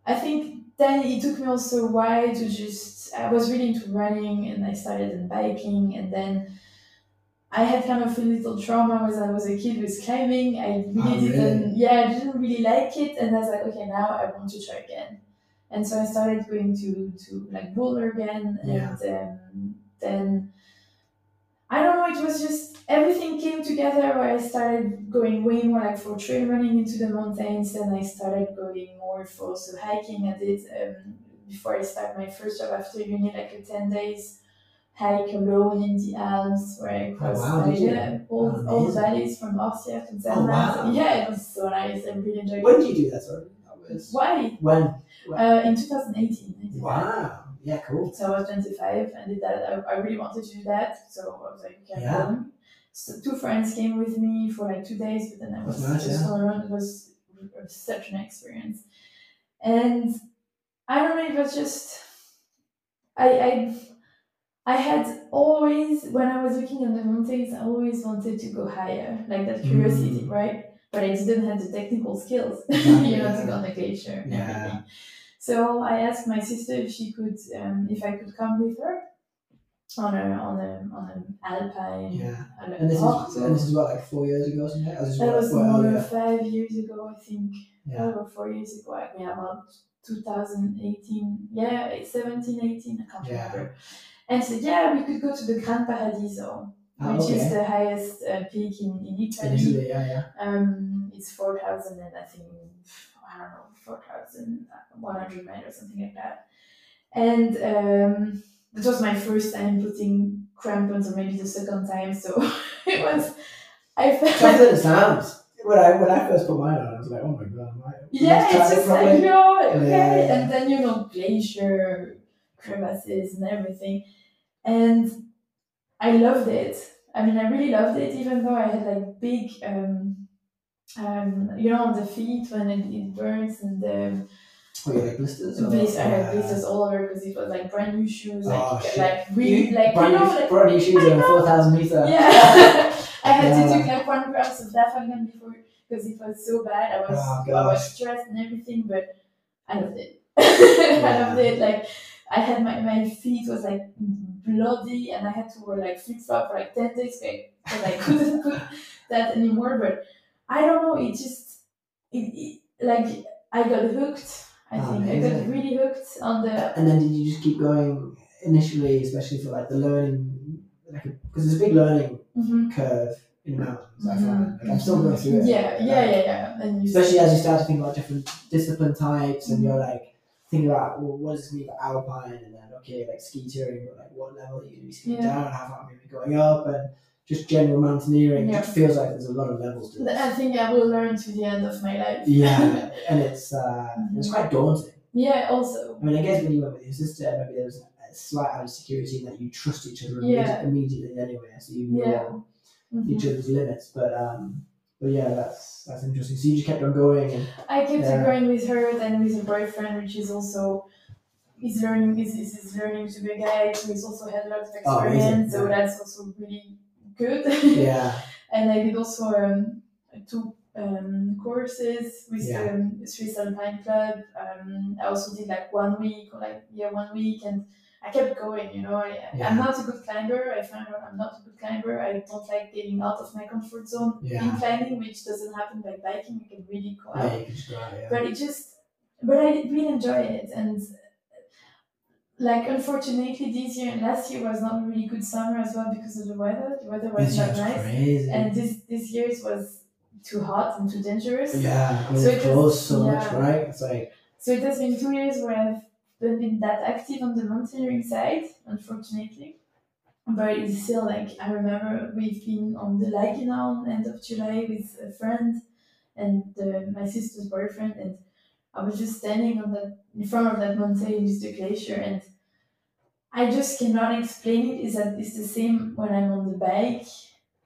I think then it took me also a while to just, I was really into running and I started in biking and then I had kind of a little trauma when I was a kid with climbing. I really Oh, really? didn't, yeah, I didn't really like it. And I was like, okay, now I want to try again. And so I started going to, to like Boulder again. Yeah. And um, then I don't know, it was just everything came together where I started going way more like for trail running into the mountains. Then I started going more for so hiking. I did um, before I started my first job after uni, like a 10 days hike alone in the Alps where I crossed wow, like, yeah, all, Oh, all the valleys from Austria to Oh, Zermatt. wow. Yeah, it was so nice. I really enjoyed When it. did you do that? Sorry. That was Why? when? Uh, in 2018. I did that. Wow. Yeah, cool. So I was 25 and did that. I, I really wanted to do that. So I was like, okay, Yeah. So two friends came with me for like two days, but then I was nice, just yeah. all around. It was, such an experience. And I don't know, it was just, I, I, I had always, when I was looking at the mountains, I always wanted to go higher, like that curiosity, Mm. right? But I didn't have the technical skills, [LAUGHS] you know, to go on the glacier and Yeah. everything. So I asked my sister if she could, um, if I could come with her on a on a on an alpine. Yeah. on And this is and this is what like four years ago, or something. Or this is that what, was what more earlier? five years ago, I think. Yeah. over four years ago. I mean, about 2018, yeah, it's 17, 18, I can't Yeah. remember. And said, yeah, we could go to the Gran Paradiso, Ah, which is the highest uh, peak in, in In Italy. Italy, yeah, yeah. Um, it's 4,000 and I think, I don't know, 4,100 meters or something like that. And um, that was my first time putting crampons, or maybe the second time. So [LAUGHS] it was, I felt Something that sounds. When I when I first put mine on, I was like, oh my god, am I? Yeah, it's it just like, yo, okay. Yeah. And then, you know, glacier, crevasses, and everything. And I loved it. I mean, I really loved it, even though I had like big, um, um, you know, on the feet when it, it burns and the Oh, yeah, like blisters. blisters, I had Yeah. blisters all over because it was like brand new shoes, like, Oh, shit. like really, You- like, brand you know, new, like, brand new shoes I four thousand meter. [LAUGHS] yeah. I had to take like one grams of Dafalgan before because it was so bad. I was Oh, I was stressed and everything, but I loved it. [LAUGHS] I loved it. Like I had my, my feet was like bloody and I had to wear like flip flop for like ten days because I couldn't put that anymore. But I don't know, it just it, it like I got hooked. I Oh, think I got really hooked on the And then did you just keep going initially, especially for like the learning, like because there's a big learning Mhm. curve in the mountains. I Mhm. find like I'm still going through it. Yeah, yeah, yeah, yeah. And you Especially as you start to think about different discipline types, and Mhm. you're like thinking about well, what does this mean for alpine, and then okay, like ski touring, but like what level are you going to be skiing Yeah. down, how far maybe going up, and just general mountaineering. It Yeah. just feels like there's a lot of levels to it. I think I will learn to the end of my life. Yeah, [LAUGHS] and it's uh, it's Mhm. quite daunting. Yeah, also. I mean, I guess when you went with your sister, maybe there was a slight added security in that you trust each other Yeah. immediately anyway, so you know Yeah. Mhm. each other's limits. But um, but yeah, that's that's interesting. So you just kept on going, and I kept Yeah. on going with her, then with a boyfriend, which is also he's learning He's, is learning to be a guide, he's also had a lot of Oh, experience, so that's also really good. yeah, [LAUGHS] and I did also um, two um, courses with Yeah. the Swiss Alpine Club. Um, I also did like one week or like yeah one week, and I kept going. You know, I, Yeah. I'm not a good climber. I found out I'm not a good climber. I don't like getting out of my comfort zone in climbing, which doesn't happen by biking. You can really go out yeah, you can out. Yeah, but it just but i really enjoy it and like unfortunately this year and last year was not a really good summer as well because of the weather. The weather was This not nice. crazy. and this this year it was too hot and too dangerous. Yeah, I mean, So it was- so much, right? It's like so it has been two years where i've not been that active on the mountaineering side unfortunately. But it's still like i remember we've been on the Leichenau end of july with a friend and the, my sister's boyfriend and I was just standing on the in front of that mountain with the glacier and I just cannot explain it. Is that it's the same when I'm on the bike.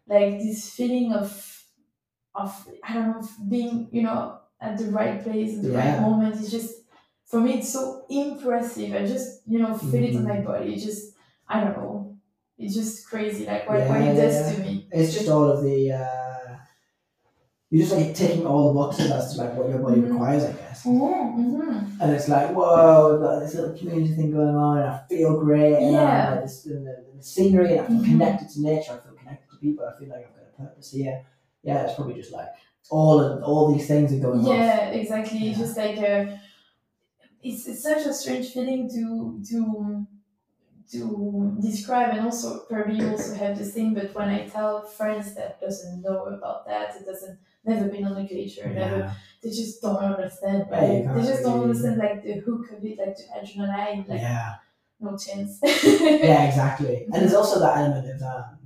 Like this feeling of of I don't know of being you know at the right place at the right moment. It's just for me it's so impressive. I just you know feel it on my body. It just I don't know. It's just crazy like what, what Yeah, it yeah, does yeah. to me. It's just all of the. Uh, you're just like ticking all the boxes as to like what your body Mhm. requires, I guess. mm-hmm. And it's like, whoa, we've got this little community thing going on, and I feel great, and Yeah. I'm like this, and the, the scenery, and I feel Mhm. connected to nature, I feel connected to people, I feel like I've got a purpose here. Yeah, it's probably just like all of all these things are going on. Yeah, exactly. Yeah. It's just like a, it's, it's such a strange feeling to to to describe, and also probably you also have the same. But when I tell friends that doesn't know about that, it doesn't never been on a glacier, never they just don't understand, right? they just don't understand like the hook of it, like the adrenaline, like yeah. no chance. yeah, [LAUGHS] exactly. And there's also that element of um,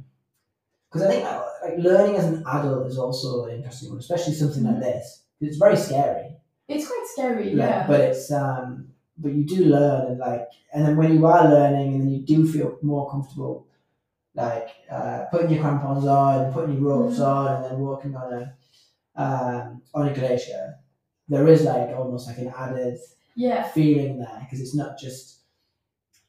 because I think uh, like learning as an adult is also an interesting one, especially something like Mhm. this. It's very scary. It's quite scary, like, yeah. But it's um, but you do learn and like, and then when you are learning, and then you do feel more comfortable, like uh, putting your crampons on, and putting your ropes Mhm. on, and then walking on a um on a glacier. There is like almost like an added yeah, feeling there because it's not just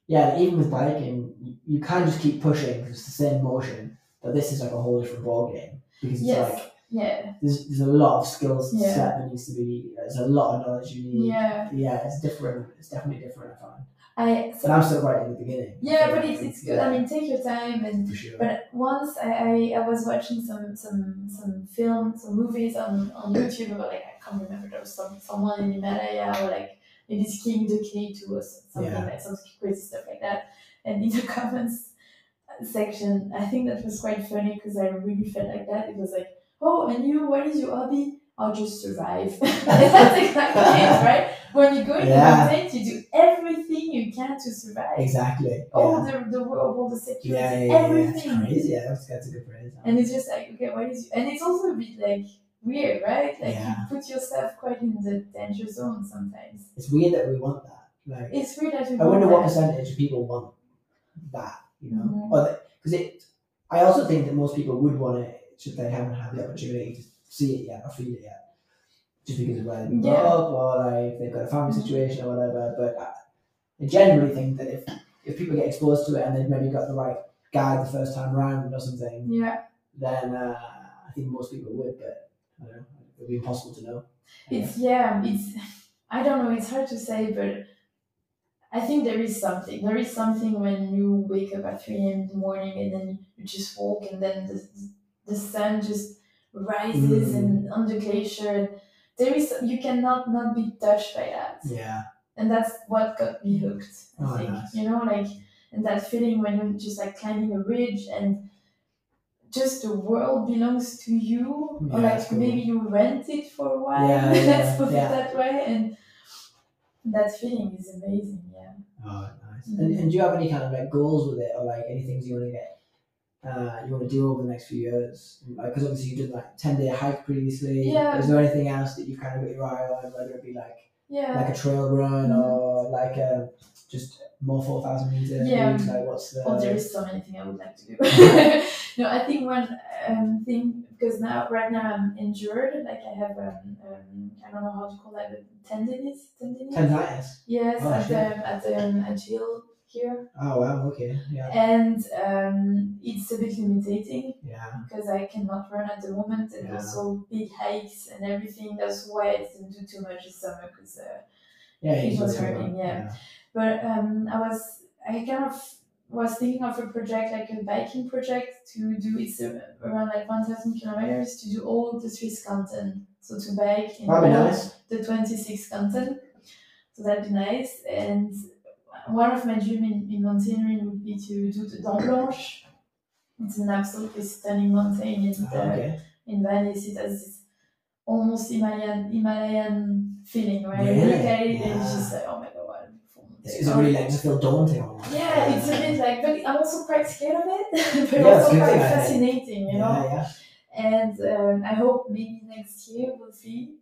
yeah even with biking you, you can just keep pushing 'cause it's the same motion but this is like a whole different ball game because it's Yes. like yeah, there's, there's a lot of skills Yeah. set that needs to be there's a lot of knowledge you need yeah. yeah it's different it's definitely different I find I But I'm still right in the beginning. yeah, but it's, it's good. I mean, take your time and for sure. But once I, I, I was watching some some some films, some movies on, on YouTube about like I can't remember there was some someone in Himalaya or like maybe skiing the K2 or something Yeah. like some crazy stuff like that. And in the [LAUGHS] comments section, I think that was quite funny because I really felt like that. It was like, oh, and you, what is your hobby? I'll just survive. [LAUGHS] That's exactly it, right? When you go in Yeah. the mountains, you do everything you can to survive. exactly. All yeah. the the world, all the security, Yeah, yeah, yeah, yeah. Crazy. Yeah, that's, that's a good phrase. And it's just like, okay, what is, you? and it's also a bit like weird, right? Like you put yourself quite in the danger zone sometimes. It's weird that we want that. Like, It's weird that we I wonder what that. percentage of people want that, you know? Mm-hmm. Or because it, I also think that most people would want it should they haven't had the opportunity to see it yet or feel it yet, just because of where they grew up or like they've got a family situation or whatever. But I, I generally think that if if people get exposed to it and they've maybe got the right guide the first time round or something, Yeah, then uh, I think most people would. But I don't know, it would be impossible to know. it's yeah, it's I don't know. It's hard to say, but I think there is something. There is something when you wake up at three a.m. in the morning and then you just walk, and then the the sun just rises Mm. and on the glacier. There is you cannot not be touched by that. Yeah, and that's what got me hooked. I Oh, think nice. you know, like and that feeling when you're just like climbing a ridge and just the world belongs to you, Yeah, or like cool. maybe you rent it for a while. Yeah, [LAUGHS] yeah, Let's put it that way, and that feeling is amazing. Yeah. Oh, nice. Mhm. And, and do you have any kind of like goals with it, or like any things you want to get, uh, you want to do over the next few years? Like, because obviously you did like ten day hike previously. Yeah. Is there anything else that you've kind of got your eye on, whether it be like Yeah. like a trail run Mhm. or like a just more four thousand meters. Yeah. Like, what's the? Oh, there is so many things I would like to do. [LAUGHS] [LAUGHS] no, I think one um, thing because now right now I'm injured. Like I have um, um I don't know how to call that but tendinitis. Tendinitis. Tendinitis. Yes, Oh, at um, at um, at Jill here, Oh wow. Okay. Yeah. and um, it's a bit limiting Yeah. because I cannot run at the moment, and Yeah. also big hikes and everything. That's why I didn't do too much this summer because. Uh, Yeah. It was hurting, that. yeah. but um, I was I kind of was thinking of a project like a biking project to do it's around like one thousand kilometers to do all the Swiss canton. So to bike in That'd be all nice. the twenty six canton. So that'd be nice. And one of my dreams in, in mountaineering would be to do the Dent Blanche. It's an absolutely stunning mountain in the, okay. in Venice. It has this almost Himalayan Himalayan feeling, right? You Really? look at it and it's Yeah. just like, oh my god, what a beautiful mountain. is it really like it feel daunting? Or? Yeah, it's a bit like, but I'm also quite scared of it, [LAUGHS] but Yeah, also quite fascinating, you know. Yeah. Yeah. And um, I hope maybe next year we'll see.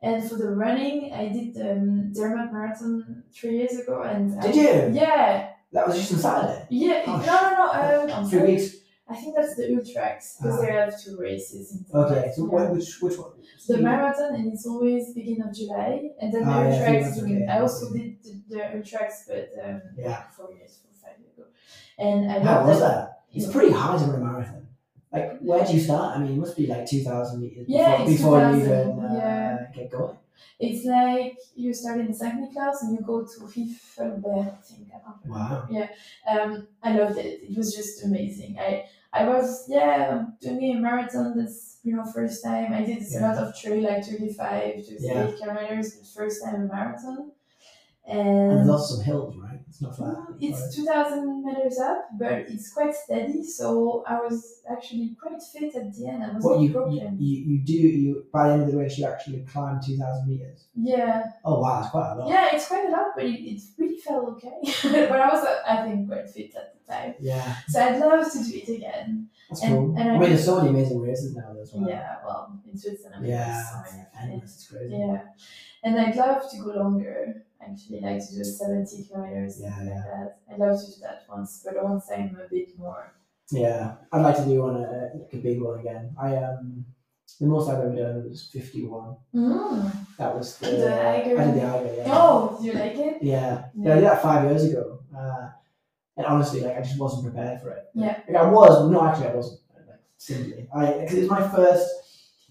And for the running, I did um, Zermatt Marathon three years ago, and Did I, you? Yeah, That was just on Saturday. yeah. Oh, no, no, no. Um, Three sorry. weeks. I think that's the Ultraks because Ah. they have two races. Okay. So yeah. which which one? The marathon and it's always beginning of July, and then the Ah, yeah, I Ultraks. in- okay, I also did the, the Ultraks, but um, Yeah. four years, four five years ago, and I How was that. that? It's pretty hard to run a marathon. Like, where do you start? I mean, it must be like 2,000 meters Yeah, before, before you even uh, yeah. get going. It's like you start in the St. Niklaus and you go to Riffelberg, I think. I. Wow. Yeah, um, I loved it. It was just amazing. I I was yeah doing a marathon. That's you know first time I did a Yeah. lot of trail like 35 to Yeah. kilometers. But first time a marathon, And and also some hills, right? It's not flat. It's 2,000 meters up, but it's quite steady. So I was actually quite fit at the end. I was What you, broken. you you do you by the end of the race you actually climb 2,000 meters. yeah, Oh wow, it's quite a lot. yeah, it's quite a lot, but it, it really felt okay. [LAUGHS] but I was, I think, quite fit at the time. Yeah, So I'd love to do it again. that's And- cool. and I- I mean, there's so many amazing races now as well. Yeah, well, in Switzerland, Yeah, so. It's crazy. Yeah, and I'd love to go longer. Actually, like to do 70 kilometers, Yeah, something like that. I'd love to do that once, but once I'm a bit more. Yeah, I'd like to do one uh, like a big one again. I um, the most I've ever done was 51. Mm. That was the, The Eiger. I did the Eiger. Yeah. Oh, you like it? Yeah, yeah, I did that five years ago, uh, and honestly, like I just wasn't prepared for it. Yeah. like I was, no, actually, I wasn't. Like simply, I because it was my first.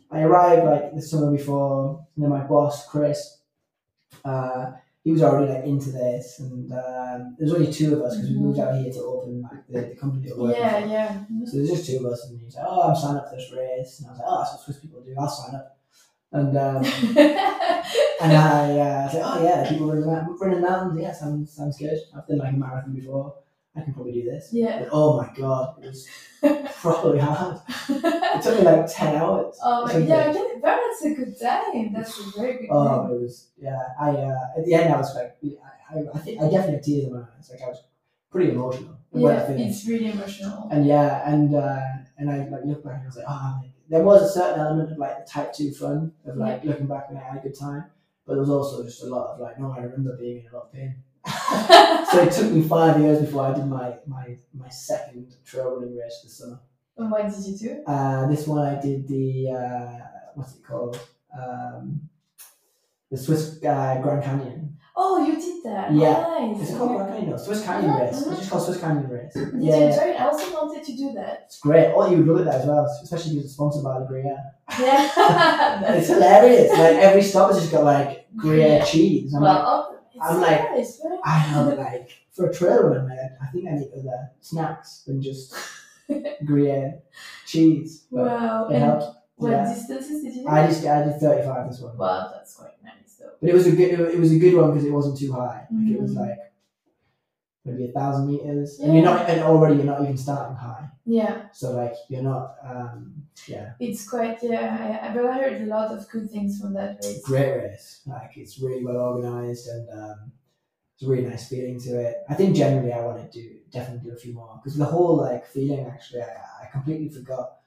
I arrived like the summer before, and then my boss Chris, uh, he was already like into this, and um, there was only two of us because we Mhm. moved out here to open like the, the company that we're working Yeah, for. yeah. So there's just two of us, and he's like, "Oh, I'm signing up for this race," and I was like, "Oh, that's what Swiss people do. I'll sign up." And um, [LAUGHS] and I uh, said, "Oh yeah, people running running mountains. Yeah, sounds sounds good. I've done like a marathon before. I can probably do this." yeah. But, oh my god, it was [LAUGHS] probably hard. It took me like ten hours. Oh, something. yeah, I get it. But that's a good time. That's a very good Oh, time. it was yeah. I uh, at the end I was like, I, I, I think I definitely had tears in my eyes. Like I was pretty emotional Yeah, it's really emotional. And yeah, and uh, and I like look back and I was like, oh, there was a certain element of like the type two fun of like looking back and I had a good time, but there was also just a lot of like, no, I remember being in a lot of pain. So it took me five years before I did my my my second trail running race this summer. And what did you do? Uh, this one I did the uh, what's it called? Um, the Swiss uh, Grand Canyon. Oh, you did that. Yeah. Nice. Is it called Grand Canyon? No, Swiss Canyon Mhm, race. It's just called Swiss Canyon race. Did yeah, you enjoy it? I also wanted to do that. it's great. Oh, you would love it there as well, especially because it's sponsored by the Gruyere. Yeah. [LAUGHS] It's hilarious. Like every stop has just got like Gruyere Yeah. cheese. I'm well, it's I'm like, nice, right? I have like for a trail runner, man, I think I need other snacks than just [LAUGHS] Gruyere cheese. But Wow. it And helped. what Yeah. distances did you do? I just I did 35 this one. Wow, that's quite nice though. But it was a good it was a good one because it wasn't too high. Like it was Mhm. like maybe a thousand meters, and you're not and already you're not even starting high. Yeah, So like you're not um yeah it's quite yeah. I, I've heard a lot of good things from that race. great race. Like it's really well organized and um, it's a really nice feeling to it. I think generally I want to do definitely do a few more because the whole like feeling actually I, I completely forgot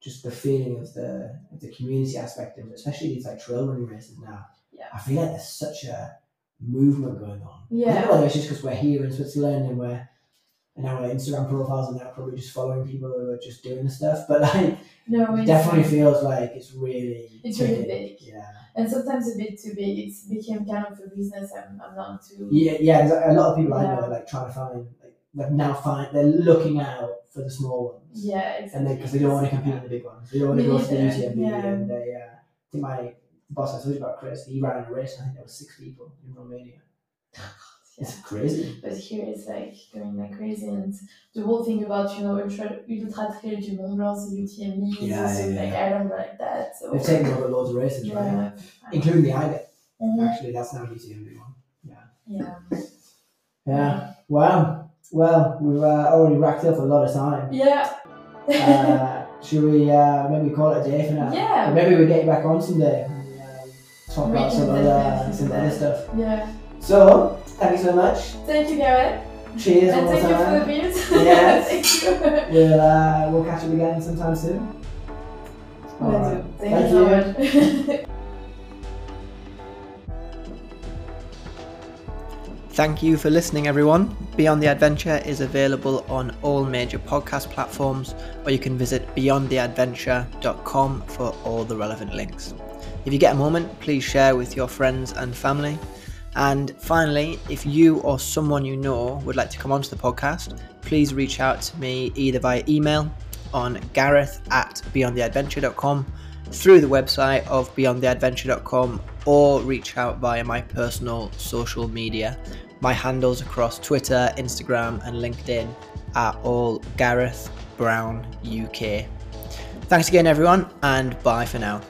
just the feeling of the of the community aspect of it, especially these like trail running races now. Yeah. I feel like there's such a movement going on. Yeah. I don't know whether it's just because we're here in Switzerland and we're and our Instagram profiles are now probably just following people who are just doing the stuff, but like No, it definitely feels like it's really It's really big. Yeah. and sometimes a bit too big. It's became kind of a business. I'm, I'm not too. Yeah, yeah. there's A lot of people I know are like trying to find, like, they're now find, they're looking out for the small ones, Yeah, exactly. and because they, don't want to compete with the big ones, they don't want to go to the UTMB, yeah. and they, uh, I think my boss I told you about, Chris, he ran a race, I think there was six people in Romania. [LAUGHS] It's crazy. But here it's like going like crazy, and the whole thing about you know ultra ultra trail du Mont Blanc, the UTMB, Yeah, so yeah, like yeah. I remember like that. So They've taken over loads of races, right? yeah, Including the Eiger. Mhm. Actually, that's now UTMB one. yeah. Yeah. Yeah. Wow. Well, we've uh, already racked up a lot of time. Yeah. Uh, should we uh, maybe call it a day for now? Yeah. Or maybe we get you back on someday. And, um, talk We about some other, some other stuff. yeah. So, thank you so much. Thank you, Gareth. Cheers and thank you for the time. beers. Yes. [LAUGHS] thank you. We'll, uh, we'll catch up again sometime soon. Will do. Alright. Thank, Thank you you. so much. [LAUGHS] Thank you for listening, everyone. Beyond the Adventure is available on all major podcast platforms, or you can visit beyondtheadventure.com for all the relevant links. If you get a moment, please share with your friends and family. And finally, if you or someone you know would like to come onto the podcast, please reach out to me either via email on gareth at beyondtheadventure.com, through the website of beyondtheadventure.com, or reach out via my personal social media. My handles across Twitter, Instagram, and LinkedIn are all Gareth Brown UK. Thanks again, everyone, and bye for now.